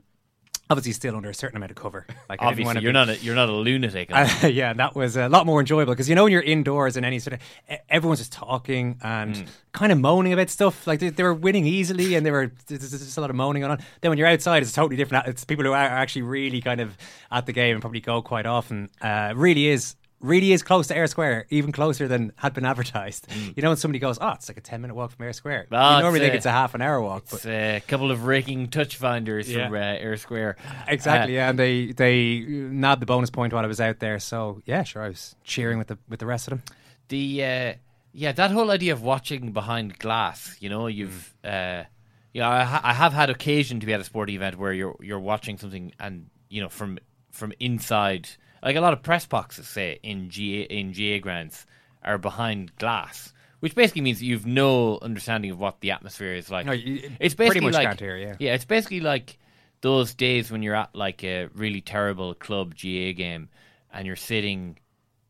Obviously, still under a certain amount of cover. Like Obviously, you're be- not a, you're not a lunatic. uh, yeah, and that was a lot more enjoyable because you know when you're indoors and any sort of everyone's just talking and Mm. kind of moaning about stuff. Like they, they were winning easily and they were there's there's just a lot of moaning going on. Then when you're outside, it's totally different. It's people who are actually really kind of at the game and probably go quite often. Uh, really is. Really is close to Eyre Square, even closer than had been advertised. You know, when somebody goes, "Oh, it's like a ten minute walk from Eyre Square," Ah, you normally think it's a half an hour walk, but a couple of raking touch finders Yeah. from uh, Eyre Square. Exactly, Uh, yeah, and they they nabbed the bonus point while I was out there. So yeah, sure, I was cheering with the with the rest of them. the uh, yeah that whole idea of watching behind glass you know you've uh yeah I, ha- I have had occasion to be at a sporting event where you're you're watching something and you know from from inside like a lot of press boxes say in GAA in GAA grounds are behind glass which basically means you've no understanding of what the atmosphere is like No, you- it's pretty basically much like can't hear, yeah. yeah it's basically like those days when you're at like a really terrible club GAA game and you're sitting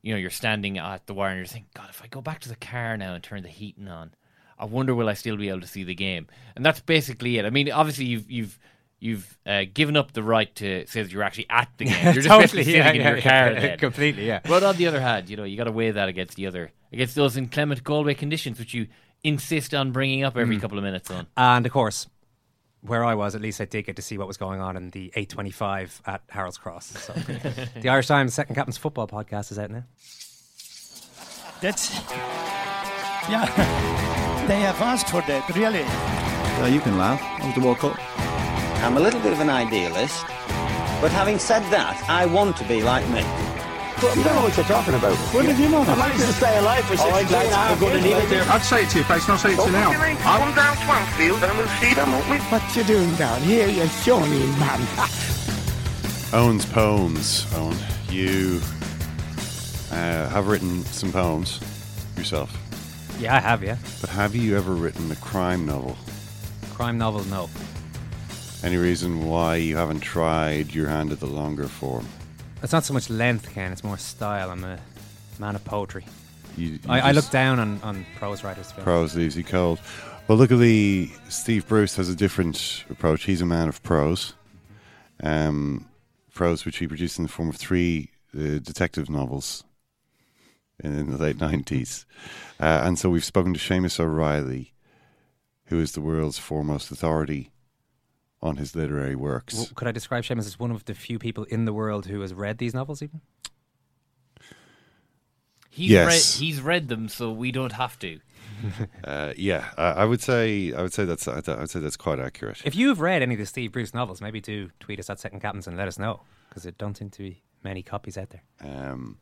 you know, you're standing at the wire and you're thinking, God, if I go back to the car now and turn the heating on, I wonder will I still be able to see the game? And that's basically it. I mean, obviously you've you've you've uh, given up the right to say that you're actually at the game. You're just basically sitting yeah, in yeah, your car. yeah, then. completely, yeah. But on the other hand, you know, you got to weigh that against the other against those inclement Galway conditions, which you insist on bringing up every Mm. couple of minutes on. And of course, where I was, at least I did get to see what was going on in the 825 at Harold's Cross. So, the Irish Times Second Captain's Football podcast is out now. That's. Yeah. They have asked for that, really. Yeah, you can laugh. That was the World Cup. I'm a little bit of an idealist, but having said that, I want to be like me. You don't know what you're talking about. When did you know? I managed to stay alive for All 60 right, days. lads, I'm going to gonna leave leave it I'll say it to you, face. I'll say it to you now. Come down Swanfield and we'll see them, won't we? What you doing down here, you shawny man? Eoin's poems. Eoin, you uh, have written some poems yourself. Yeah, I have, yeah. But have you ever written a crime novel? Crime novel, no. Any reason why you haven't tried your hand at the longer form? It's not so much length, Ken, it's more style. I'm a man of poetry. You, you I, I look down on, on prose writers. to be honest. Prose leaves you cold. Well, luckily, Steve Bruce has a different approach. He's a man of prose. Um, prose, which he produced in the form of three uh, detective novels in the late 90s. Uh, and so we've spoken to Seamus O'Reilly, who is the world's foremost authority on his literary works. W- Could I describe Seamus as one of the few people in the world who has read these novels, even? He's Yes. read he's read them, so we don't have to. Uh, yeah, I, I would say I would say that's I would say that's quite accurate. If you've read any of the Steve Bruce novels, maybe do tweet us at Second Captains and let us know, because there don't seem to be many copies out there. Um,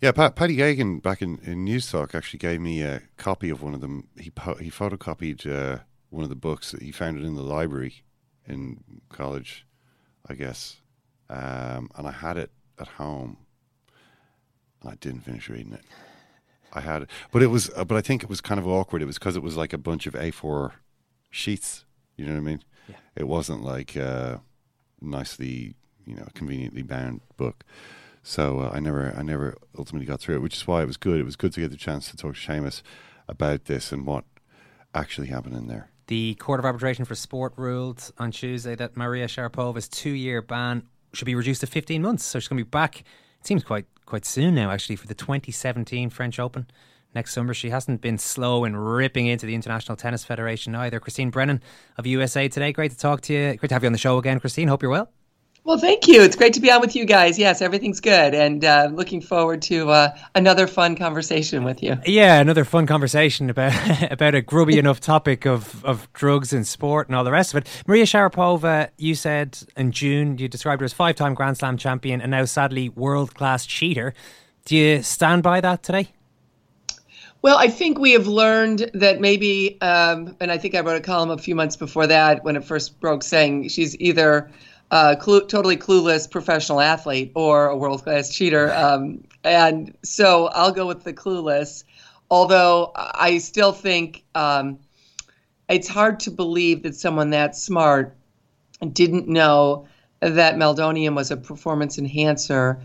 yeah, Pat, Paddy Gagan back in, in Newstalk actually gave me a copy of one of them. He po- he photocopied uh, one of the books. That he found it in the library in college, I guess, um, and I had it at home. And I didn't finish reading it. I had it, but it was, uh, but I think it was kind of awkward. It was because it was like a bunch of A4 sheets. You know what I mean? Yeah. It wasn't like a nicely, you know, conveniently bound book. So uh, I never, I never ultimately got through it, which is why it was good. It was good to get the chance to talk to Seamus about this and what actually happened in there. The Court of Arbitration for Sport ruled on Tuesday that Maria Sharapova's two-year ban should be reduced to 15 months. So she's going to be back. It seems quite quite soon now, actually, for the 2017 French Open next summer. She hasn't been slow in ripping into the International Tennis Federation either. Christine Brennan of USA Today, great to talk to you. Great to have you on the show again, Christine. Hope you're well. Well, thank you. It's great to be on with you guys. Yes, everything's good, and uh, looking forward to uh, another fun conversation with you. Yeah, another fun conversation about about a grubby enough topic of, of drugs and sport and all the rest of it. Maria Sharapova, you said in June you described her as five time Grand Slam champion and now sadly world class cheater. Do you stand by that today? Well, I think we have learned that maybe, um, and I think I wrote a column a few months before that when it first broke, saying she's either a clu- totally clueless professional athlete or a world class cheater. Um, and so I'll go with the clueless, although I still think um, it's hard to believe that someone that smart didn't know that meldonium was a performance enhancer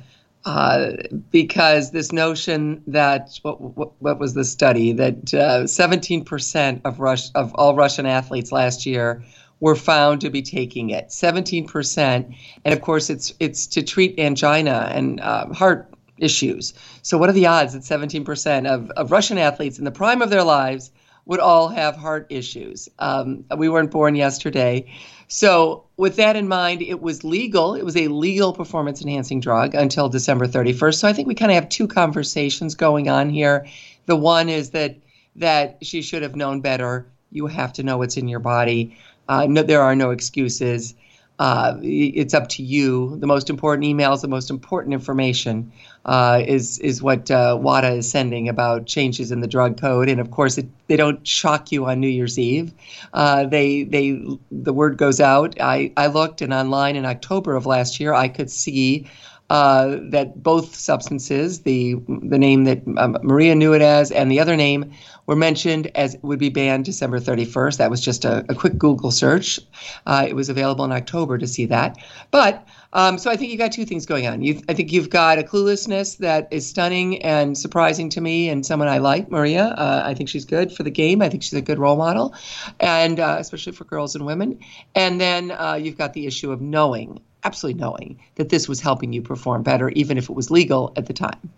uh, because this notion that what, what, what was the study that uh, 17% of Rush of all Russian athletes last year were found to be taking it 17% and of course it's it's to treat angina and uh, heart issues so what are the odds that 17% of, of Russian athletes in the prime of their lives would all have heart issues um, we weren't born yesterday so, with that in mind, it was legal. It was a legal performance enhancing drug until December 31st. So, I think we kind of have two conversations going on here. The one is that that she should have known better. You have to know what's in your body. Uh, no, there are no excuses. Uh, it's up to you. The most important emails, the most important information uh, is is what uh, WADA is sending about changes in the drug code, and of course, it, they don't shock you on New Year's Eve. Uh, they they the word goes out. I I looked and online in October of last year, I could see. Uh, that both substances, the the name that um, Maria knew it as, and the other name, were mentioned as would be banned December 31st. That was just a, a quick Google search. Uh, it was available in October to see that. But um, so I think you got two things going on. You, I think you've got a cluelessness that is stunning and surprising to me, and someone I like, Maria. Uh, I think she's good for the game. I think she's a good role model, and uh, especially for girls and women. And then uh, you've got the issue of knowing absolutely knowing that this was helping you perform better, even if it was legal at the time.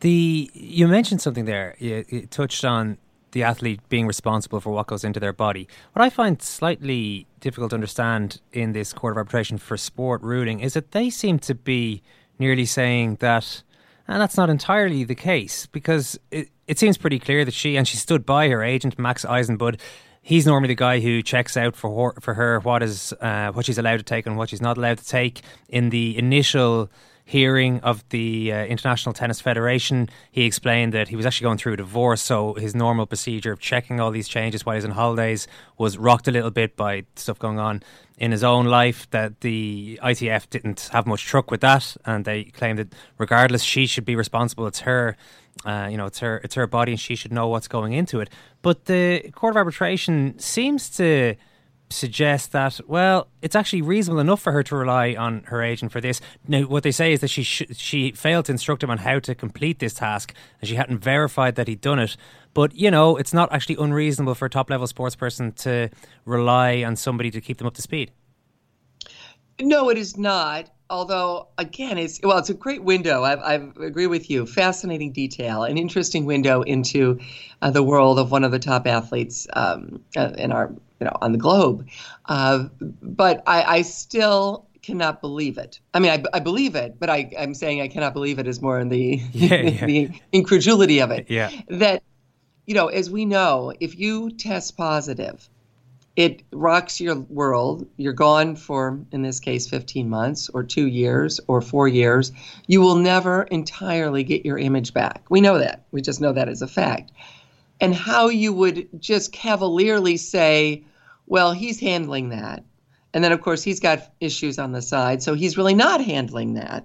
The you mentioned something there. You, you, touched on the athlete being responsible for what goes into their body. What I find slightly difficult to understand in this court of arbitration for sport ruling is that they seem to be nearly saying that. And that's not entirely the case because it, it seems pretty clear that she and she stood by her agent Max Eisenbud he's normally the guy who checks out for her, for her what is uh, what she's allowed to take and what she's not allowed to take. In the initial hearing of the uh, International Tennis Federation, he explained that he was actually going through a divorce, so his normal procedure of checking all these changes while he's on holidays was rocked a little bit by stuff going on in his own life. That the ITF didn't have much truck with that, and they claimed that regardless, she should be responsible. It's her uh, you know, it's her it's her body, and she should know what's going into it. But the Court of Arbitration seems to suggest that well, it's actually reasonable enough for her to rely on her agent for this. Now, what they say is that she sh- she failed to instruct him on how to complete this task, and she hadn't verified that he'd done it. But you know, it's not actually unreasonable for a top level sports person to rely on somebody to keep them up to speed. No, it is not. Although again it's well it's a great window. I, I agree with you. Fascinating detail an interesting window into uh, the world of one of the top athletes um, uh, in our you know on the globe. Uh, but I, I, still cannot believe it. I mean i, I believe it but I, i'm saying i cannot believe it is more in the yeah, yeah. the incredulity of it. Yeah. That you know as we know if you test positive it rocks your world. You're gone for, in this case, 15 months or two years or four years. You will never entirely get your image back. We know that. We just know that as a fact. And how you would just cavalierly say, well, he's handling that. And then, of course, he's got issues on the side, so he's really not handling that.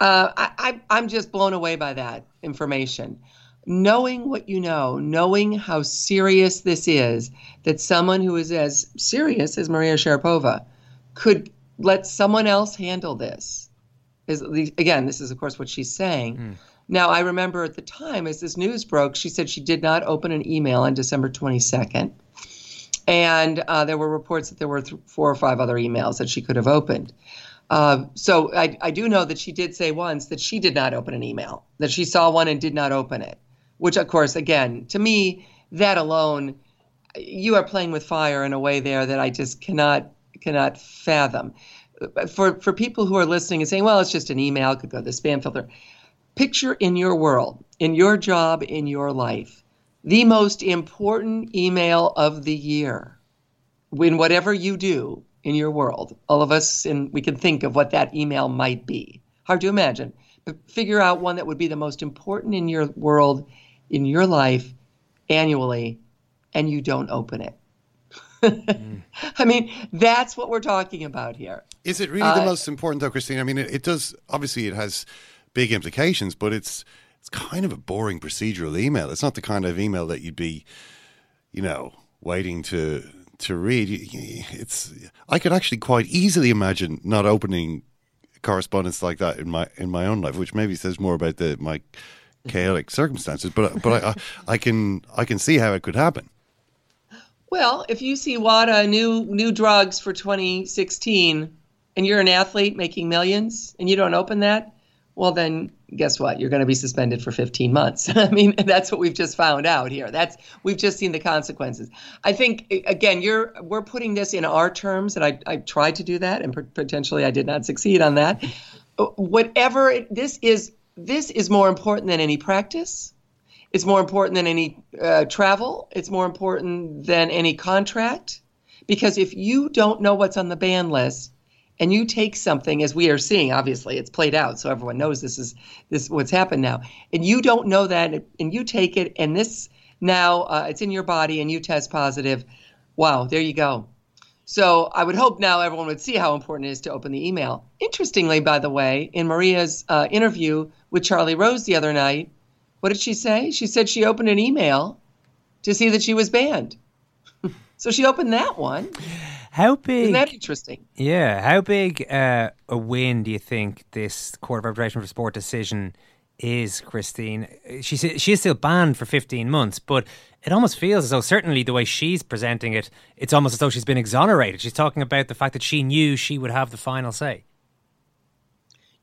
Uh, I, I, I'm just blown away by that information knowing what you know, knowing how serious this is, that someone who is as serious as Maria Sharapova could let someone else handle this. Is again, this is of course what she's saying. Mm. Now, I remember at the time as this news broke, she said she did not open an email on December 22nd. And uh, there were reports that there were th- four or five other emails that she could have opened. Uh, so I, I do know that she did say once that she did not open an email, that she saw one and did not open it which of course again to me that alone you are playing with fire in a way there that I just cannot cannot fathom. for for people who are listening and saying, well, it's just an email, could go to the spam filter. Picture in your world, in your job, in your life, the most important email of the year. In whatever you do in your world, all of us, and we can think of what that email might be. Hard to imagine, but figure out one that would be the most important in your world, in your life, annually, and you don't open it. Mm. I mean, that's what we're talking about here. Is it really the uh, most important, though, Christine? I mean, it, it does. Obviously, it has big implications, but it's it's kind of a boring procedural email. It's not the kind of email that you'd be, you know, waiting to to read. It's I could actually quite easily imagine not opening correspondence like that in my in my own life, which maybe says more about the my chaotic circumstances. But but I, I, can I can see how it could happen. Well, if you see WADA new new drugs for 2016 and you're an athlete making millions and you don't open that, well then guess what? You're going to be suspended for 15 months. I mean, that's what we've just found out here. That's we've just seen the consequences. I think again, you're we're putting this in our terms and I I tried to do that and potentially I did not succeed on that. Uh, whatever it, this is this is more important than any practice. It's more important than any uh, travel. It's more important than any contract. Because if you don't know what's on the ban list and you take something, as we are seeing, obviously it's played out, so everyone knows this is this what's happened now, and you don't know that, and you take it, and this now uh, it's in your body, and you test positive. Wow, there you go. So I would hope now everyone would see how important it is to open the email. Interestingly, by the way, in Maria's uh, interview with Charlie Rose the other night, what did she say? She said she opened an email to see that she was banned. so she opened that one. How big? Isn't that interesting? Yeah. How big uh, a win do you think this Court of Arbitration for Sport decision is, Christine? She she is still banned for 15 months, but it almost feels as though, certainly the way she's presenting it, it's almost as though she's been exonerated. She's talking about the fact that she knew she would have the final say.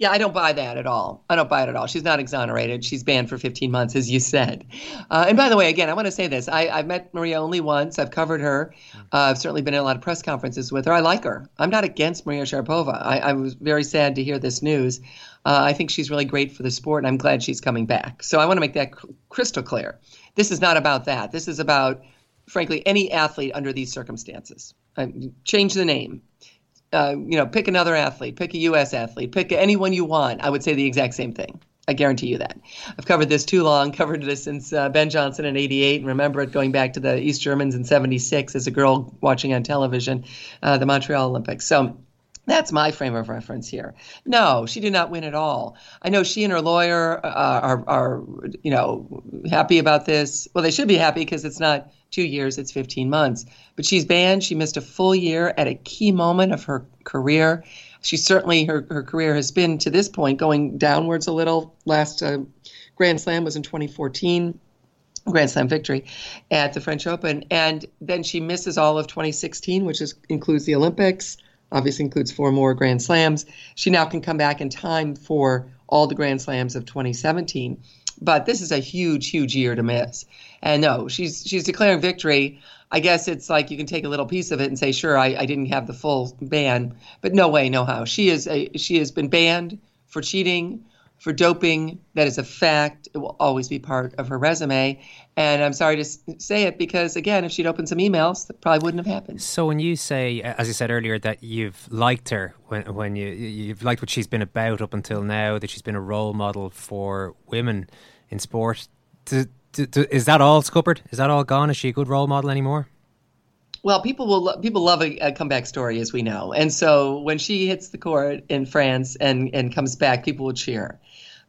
Yeah, I don't buy that at all. I don't buy it at all. She's not exonerated. She's banned for 15 months, as you said. Uh, and by the way, again, I want to say this. I, I've met Maria only once. I've covered her. Uh, I've certainly been in a lot of press conferences with her. I like her. I'm not against Maria Sharapova. I, I was very sad to hear this news. Uh, I think she's really great for the sport, and I'm glad she's coming back. So I want to make that cr- crystal clear. This is not about that. This is about, frankly, any athlete under these circumstances. Uh, change the name uh, you know, pick another athlete, pick a U.S. athlete, pick anyone you want. I would say the exact same thing. I guarantee you that. I've covered this too long, covered this since uh, Ben Johnson in 88, and remember it going back to the East Germans in 76 as a girl watching on television, uh, the Montreal Olympics. So that's my frame of reference here. No, she did not win at all. I know she and her lawyer uh, are, are, you know, happy about this. Well, they should be happy because it's not two years, it's 15 months. But she's banned. She missed a full year at a key moment of her career. She certainly, her, her career has been to this point going downwards a little. Last uh, Grand Slam was in 2014. Grand Slam victory at the French Open. And then she misses all of 2016, which is, includes the Olympics obviously includes four more Grand Slams. She now can come back in time for all the Grand Slams of 2017. But this is a huge, huge year to miss. And no, she's she's declaring victory. I guess it's like you can take a little piece of it and say, sure, I, I didn't have the full ban, but no way, no how. She is a she has been banned for cheating, for doping. That is a fact. It will always be part of her resume. And I'm sorry to say it because, again, if she'd opened some emails, that probably wouldn't have happened. So when you say, as you said earlier, that you've liked her when when you you've liked what she's been about up until now, that she's been a role model for women in sport, is that all scuppered? Is that all gone? Is she a good role model anymore? Well, people will people love a, a, comeback story, as we know, and so when she hits the court in France and and comes back, people will cheer.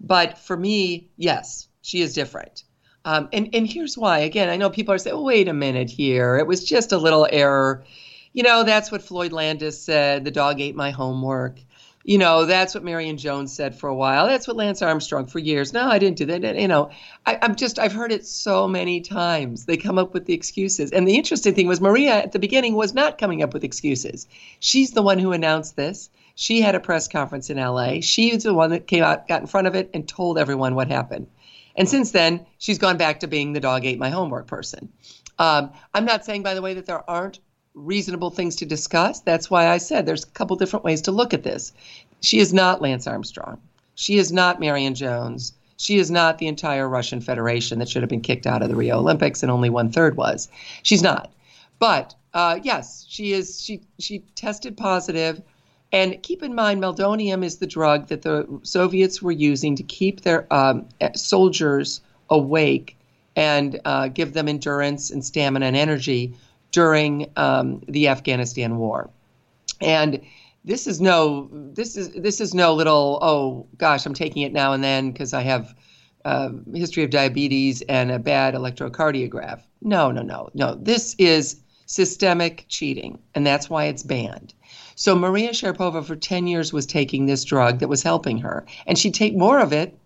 But for me, yes, she is different. Um, and and here's why. Again, I know people are saying, oh, "Wait a minute here. It was just a little error." You know, that's what Floyd Landis said. The dog ate my homework. You know, that's what Marion Jones said for a while. That's what Lance Armstrong for years. No, I didn't do that. You know, I, I'm just I've heard it so many times. They come up with the excuses. And the interesting thing was Maria at the beginning was not coming up with excuses. She's the one who announced this. She had a press conference in LA. She's the one that came out, got in front of it, and told everyone what happened. And since then, she's gone back to being the dog ate my homework person. Um, I'm not saying, by the way, that there aren't reasonable things to discuss. That's why I said there's a couple different ways to look at this. She is not Lance Armstrong. She is not Marion Jones. She is not the entire Russian Federation that should have been kicked out of the Rio Olympics and only one third was. She's not. But uh, yes, she is. She she tested positive, and keep in mind, meldonium is the drug that the Soviets were using to keep their um, soldiers awake and uh, give them endurance and stamina and energy during um, the Afghanistan war. And this is no this is this is no little oh gosh I'm taking it now and then because I have uh, history of diabetes and a bad electrocardiograph. No, no, no, no. This is systemic cheating, and that's why it's banned. So Maria Sharapova for 10 years was taking this drug that was helping her, and she'd take more of it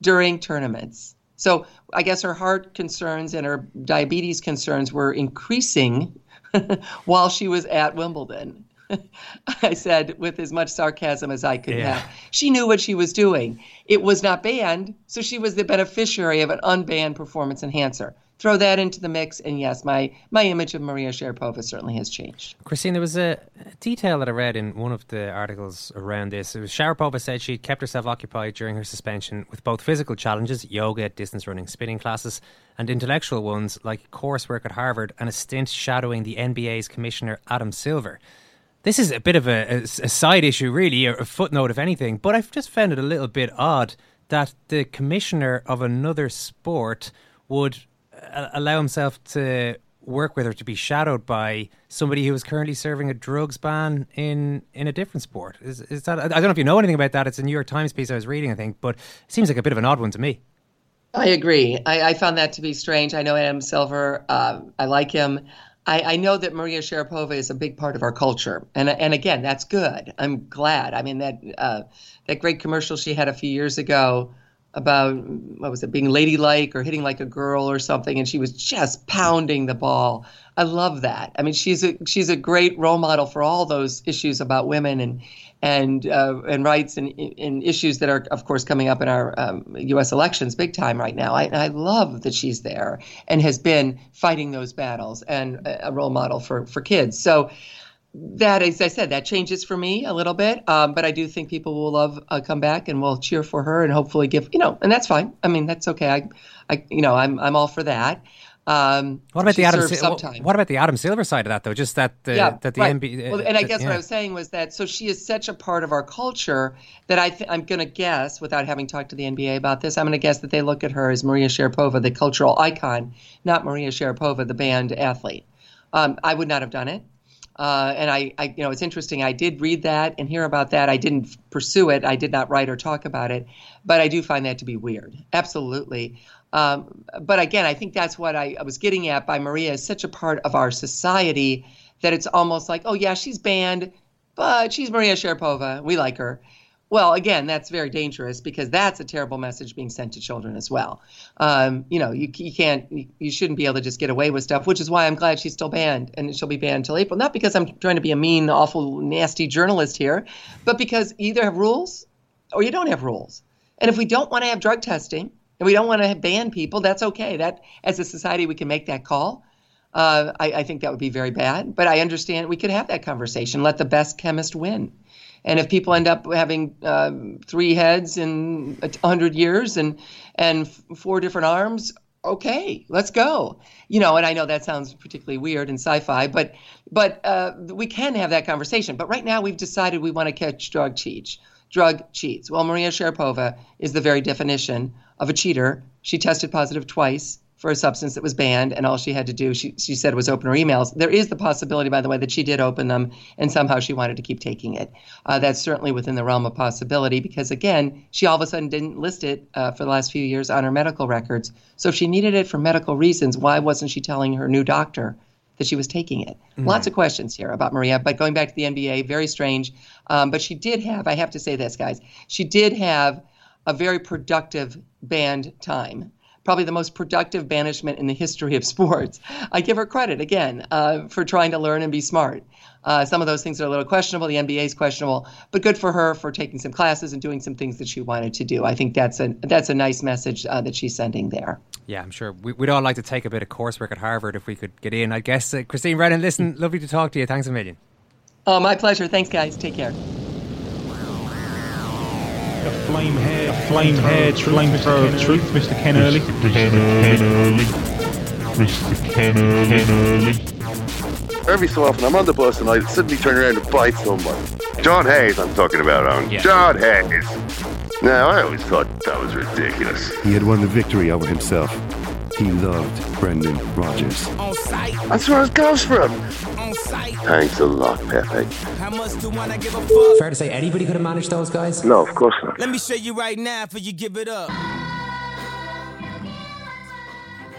during tournaments. So I guess her heart concerns and her diabetes concerns were increasing while she was at Wimbledon. I said with as much sarcasm as I could Yeah. have. She knew what she was doing. It was not banned, so she was the beneficiary of an unbanned performance enhancer. Throw that into the mix, and yes, my my image of Maria Sharapova certainly has changed. Christine, there was a detail that I read in one of the articles around this. It was Sharapova said she kept herself occupied during her suspension with both physical challenges, yoga, distance running, spinning classes, and intellectual ones like coursework at Harvard and a stint shadowing the NBA's commissioner Adam Silver. This is a bit of a, a- side issue, really, a footnote, if anything, but I've just found it a little bit odd that the commissioner of another sport would allow himself to work with or to be shadowed by somebody who is currently serving a drugs ban in in a different sport. Is, is that? I don't know if you know anything about that. It's a New York Times piece I was reading, I think, but it seems like a bit of an odd one to me. I agree. I, I found that to be strange. I know Adam Silver. Um, I like him. I, I know that Maria Sharapova is a big part of our culture, and and again, that's good. I'm glad. I mean that uh, that great commercial she had a few years ago about what was it, being ladylike or hitting like a girl or something, and she was just pounding the ball. I love that. I mean, she's a she's a great role model for all those issues about women and and uh, and rights and, and issues that are, of course, coming up in our um, U.S. elections big time right now. I, I love that she's there and has been fighting those battles and a role model for for kids. So that, as I said, that changes for me a little bit. Um, but I do think people will love uh, come back and will cheer for her and hopefully give you know, and that's fine. I mean, that's okay. I, I you know, I'm I'm all for that. Um, What about the Adam? Sil- what, about the Adam Silver side of that, though? Just that the yeah, that the right. NBA. Well, and I uh, guess what yeah. I was saying was that so she is such a part of our culture that I th- I'm going to guess, without having talked to the NBA about this, I'm going to guess that they look at her as Maria Sharapova, the cultural icon, not Maria Sharapova, the banned athlete. Um, I would not have done it. Uh, and I, I, you know, it's interesting. I did read that and hear about that. I didn't pursue it. I did not write or talk about it, but I do find that to be weird. Absolutely. Um, but again, I think that's what I, I was getting at by Maria is such a part of our society that it's almost like, oh yeah, she's banned, but she's Maria Sharapova. We like her. Well, again, that's very dangerous because that's a terrible message being sent to children as well. Um, you know, you, you can't, you, you shouldn't be able to just get away with stuff, which is why I'm glad she's still banned and she'll be banned until April. Not because I'm trying to be a mean, awful, nasty journalist here, but because either have rules or you don't have rules. And if we don't want to have drug testing and we don't want to ban people, that's okay. That as a society, we can make that call. Uh, I, I think that would be very bad, but I understand we could have that conversation. Let the best chemist win. And if people end up having um, three heads in a hundred years and and four different arms, okay, let's go. You know, and I know that sounds particularly weird and sci-fi, but but uh, we can have that conversation. But right now, we've decided we want to catch drug cheats. Drug cheats. Well, Maria Sharapova is the very definition of a cheater. She tested positive twice for a substance that was banned, and all she had to do, she, she said, was open her emails. There is the possibility, by the way, that she did open them, and somehow she wanted to keep taking it. Uh, that's certainly within the realm of possibility because, again, she all of a sudden didn't list it uh, for the last few years on her medical records. So if she needed it for medical reasons, why wasn't she telling her new doctor? That she was taking it. Mm. Lots of questions here about Maria, but going back to the NBA, very strange. Um, but she did have, I have to say this, guys, she did have a very productive band time probably the most productive banishment in the history of sports. I give her credit again uh, for trying to learn and be smart. Uh, some of those things are a little questionable. The NBA is questionable, but good for her for taking some classes and doing some things that she wanted to do. I think that's a that's a nice message uh, that she's sending there. Yeah, I'm sure we, we'd all like to take a bit of coursework at Harvard if we could get in. I guess uh, Christine Brennan, listen, lovely to talk to you. Thanks a million. Oh, my pleasure. Thanks, guys. Take care. A flame hair, a flame hair, flamethrower of truth, Mr. Ken Early. Mr. Ken Early. Mr. Ken Early. Every so often, I'm on the bus and I suddenly turn around and bite somebody. John Hayes, I'm talking about, Owen. Yeah. John Hayes. Now, I always thought that was ridiculous. He had won the victory over himself. He loved Brendan Rodgers. That's where it goes from. Thanks a lot, Pepe. How much do I give a fuck? Fair to say anybody could have managed those guys? No, of course not. Let me show you right now for you give it up.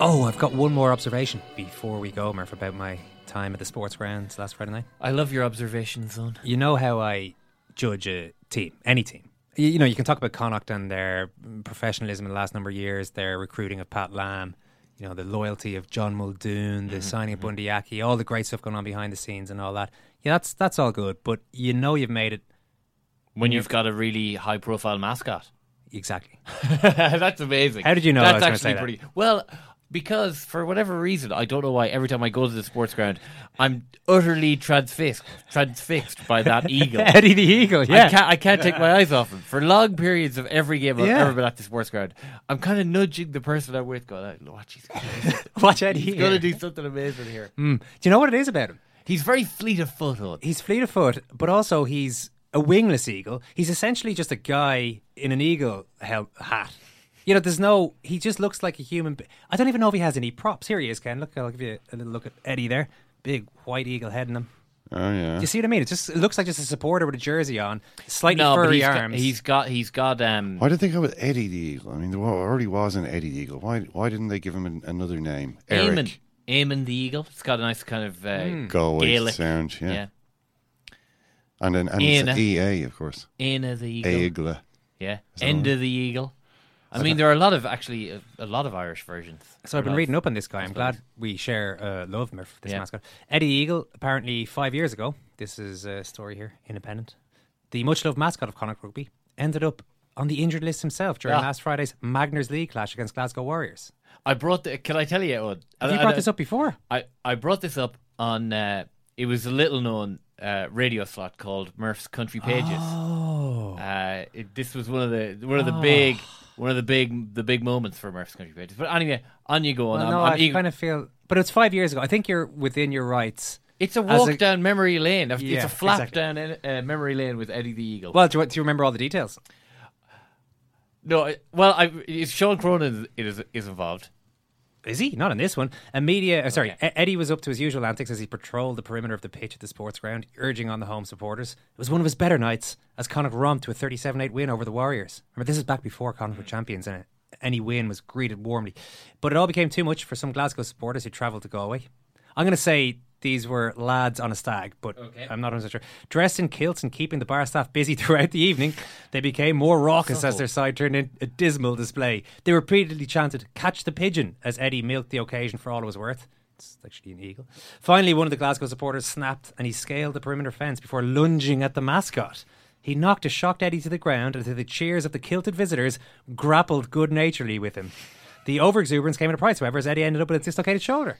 Oh, I've got one more observation before we go, Murph, about my time at the sports grounds last Friday night. I love your observations, son. You know how I judge a team, any team. You, you know, you can talk about Connacht and their professionalism in the last number of years, their recruiting of Pat Lam, you know, the loyalty of John Muldoon, the mm-hmm, signing of mm-hmm. Bundee Aki, all the great stuff going on behind the scenes and all that. Yeah, that's that's all good, but you know you've made it When you've got a really high profile mascot. Exactly. That's amazing. How did you know That's was actually that? pretty well because for whatever reason, I don't know why. Every time I go to the sports ground, I'm utterly transfixed, transfixed by that eagle, Eddie the Eagle, yeah. I can't, I can't take my eyes off him for long periods of every game I've Yeah. ever been at the sports ground. I'm kind of nudging the person I'm with, going, "Oh, "Watch, he's Watch Eddie He's going to do something amazing here." Mm. Do you know what it is about him? He's very fleet of foot. He's fleet of foot, but also he's a wingless eagle. He's essentially just a guy in an eagle hel- hat. You know, there's no. He just looks like a human. be- I don't even know if he has any props. Here he is, Ken. Look, I'll give you a little look at Eddie there. Big white eagle head in him. Oh yeah. Do you see what I mean? It just it looks like just a supporter with a jersey on, slightly no, but furry he's got, arms. he's got he's got um. Why did they go with Eddie the Eagle? I mean, there already was an Eddie the Eagle. Why? Why didn't they give him an, another name? Eamon, Eric. Eamon the eagle. It's got a nice kind of uh, Hmm. Galway Gaelic sound, yeah. yeah. And then and Aina. it's EA, of course. Aina the eagle. Eagle. Yeah, End of the eagle. I mean, there are a lot of actually a, a lot of Irish versions. So I've been reading up on this guy. I'm glad we share uh, love for this Yeah. mascot. Eddie Eagle, apparently five years ago, this is a story here, independent. The much loved mascot of Connacht Rugby ended up on the injured list himself during Yeah. last Friday's Magners League clash against Glasgow Warriors. I brought. The, can I tell you? Eoin? Have you brought this up before? I I brought this up on. Uh, it was a little known uh, radio slot called Murph's Country Pages. Oh. Uh, it, this was one of the one of the Oh. big one of the big the big moments for Murph's Country Pages. But anyway, on you go. Well, I'm, no, I'm I eager- kind of feel, but it's five years ago. I think you're within your rights. It's a walk down memory lane. It's Yeah, a flap exactly. down uh, memory lane with Eddie the Eagle. Well, do you, do you remember all the details? no, I- well, I, is Sean Cronin is is involved. Is he? Not in this one. A media, uh, sorry, E- Eddie was up to his usual antics as he patrolled the perimeter of the pitch at the sports ground, urging on the home supporters. It was one of his better nights as Connacht romped to a 37 8 win over the Warriors. Remember, this is back before Connacht were champions, and any win was greeted warmly. But it all became too much for some Glasgow supporters who travelled to Galway. I'm going to say these were lads on a stag, but I'm not 100% sure. Dressed in kilts and keeping the bar staff busy throughout the evening, they became more raucous as oh. their side turned in a dismal display. They repeatedly chanted, Catch the pigeon, as Eddie milked the occasion for all it was worth. It's actually an eagle. Finally, one of the Glasgow supporters snapped and he scaled the perimeter fence before lunging at the mascot. He knocked a shocked Eddie to the ground and to the cheers of the kilted visitors grappled good naturedly with him. The overexuberance came at a price, however, as Eddie ended up with a dislocated shoulder.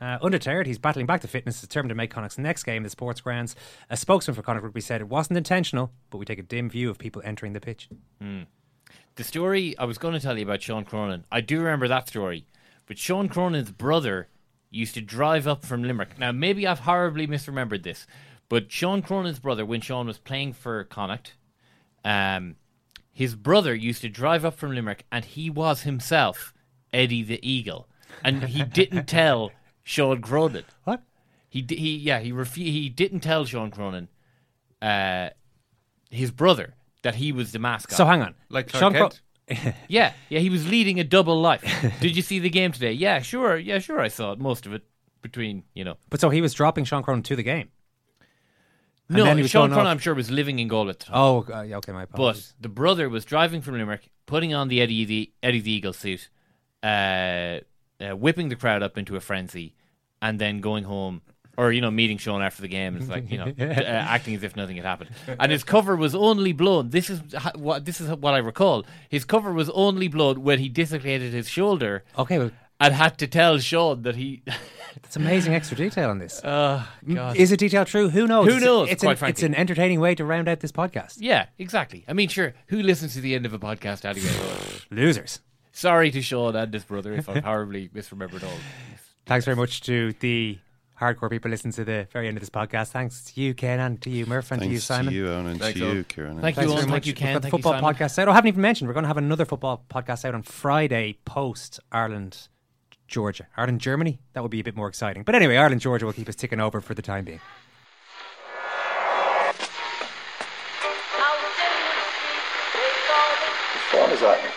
Uh, undeterred, he's battling back to fitness, determined to make Connacht's next game the sports grounds. A spokesman for Connacht Rugby said it wasn't intentional, but we take a dim view of people entering the pitch. Hmm. The story I was going to tell you about Sean Cronin, I do remember that story. But Sean Cronin's brother used to drive up from Limerick. Now, maybe I've horribly misremembered this, but Sean Cronin's brother, when Sean was playing for Connacht, um, his brother used to drive up from Limerick, and he was himself Eddie the Eagle, and he didn't tell Sean Cronin. What? He di- he yeah he refu- he didn't tell Sean Cronin, uh, his brother, that he was the mascot. So hang on. Like Sean Clark Cro- Yeah, yeah, he was leading a double life. Did you see the game today? Yeah, sure. Yeah, sure. I saw it. Most of it between you know. But so he was dropping Sean Cronin to the game. And no, then he was Sean going Cronin, off- I'm sure, was living in Galway. At the time. Oh, uh, yeah, okay, my But the brother was driving from Limerick, putting on the Eddie the Eddie the Eagle suit, uh, uh, whipping the crowd up into a frenzy, and then going home. Or you know, meeting Sean after the game, it's like you know, uh, acting as if nothing had happened. And his cover was only blown. This is ha- what this is what I recall. His cover was only blown when he dislocated his shoulder. Okay, well, and had to tell Sean that he. That's amazing extra detail on this. Oh, God. Is it detail true? Who knows? Who knows, It's, quite an, it's an entertaining way to round out this podcast. Yeah, exactly. I mean, sure. Who listens to the end of a podcast anyway? Losers. Sorry to Sean and his brother if I've horribly misremembered all. Thanks very much to the hardcore people listening to the very end of this podcast. Thanks to you, Ken, and to you, Murph, and to you, Simon. to you, Eoin, and to Thanks, you, Eoin. Kieran. Thank you, Thanks Eoin. very Thank much. you, Ken. We've got the Thank you, football Simon. podcast out. Oh, I haven't even mentioned we're going to have another football podcast out on Friday post Ireland, Georgia. Ireland, Germany. That would be a bit more exciting. But anyway, Ireland, Georgia will keep us ticking over for the time being.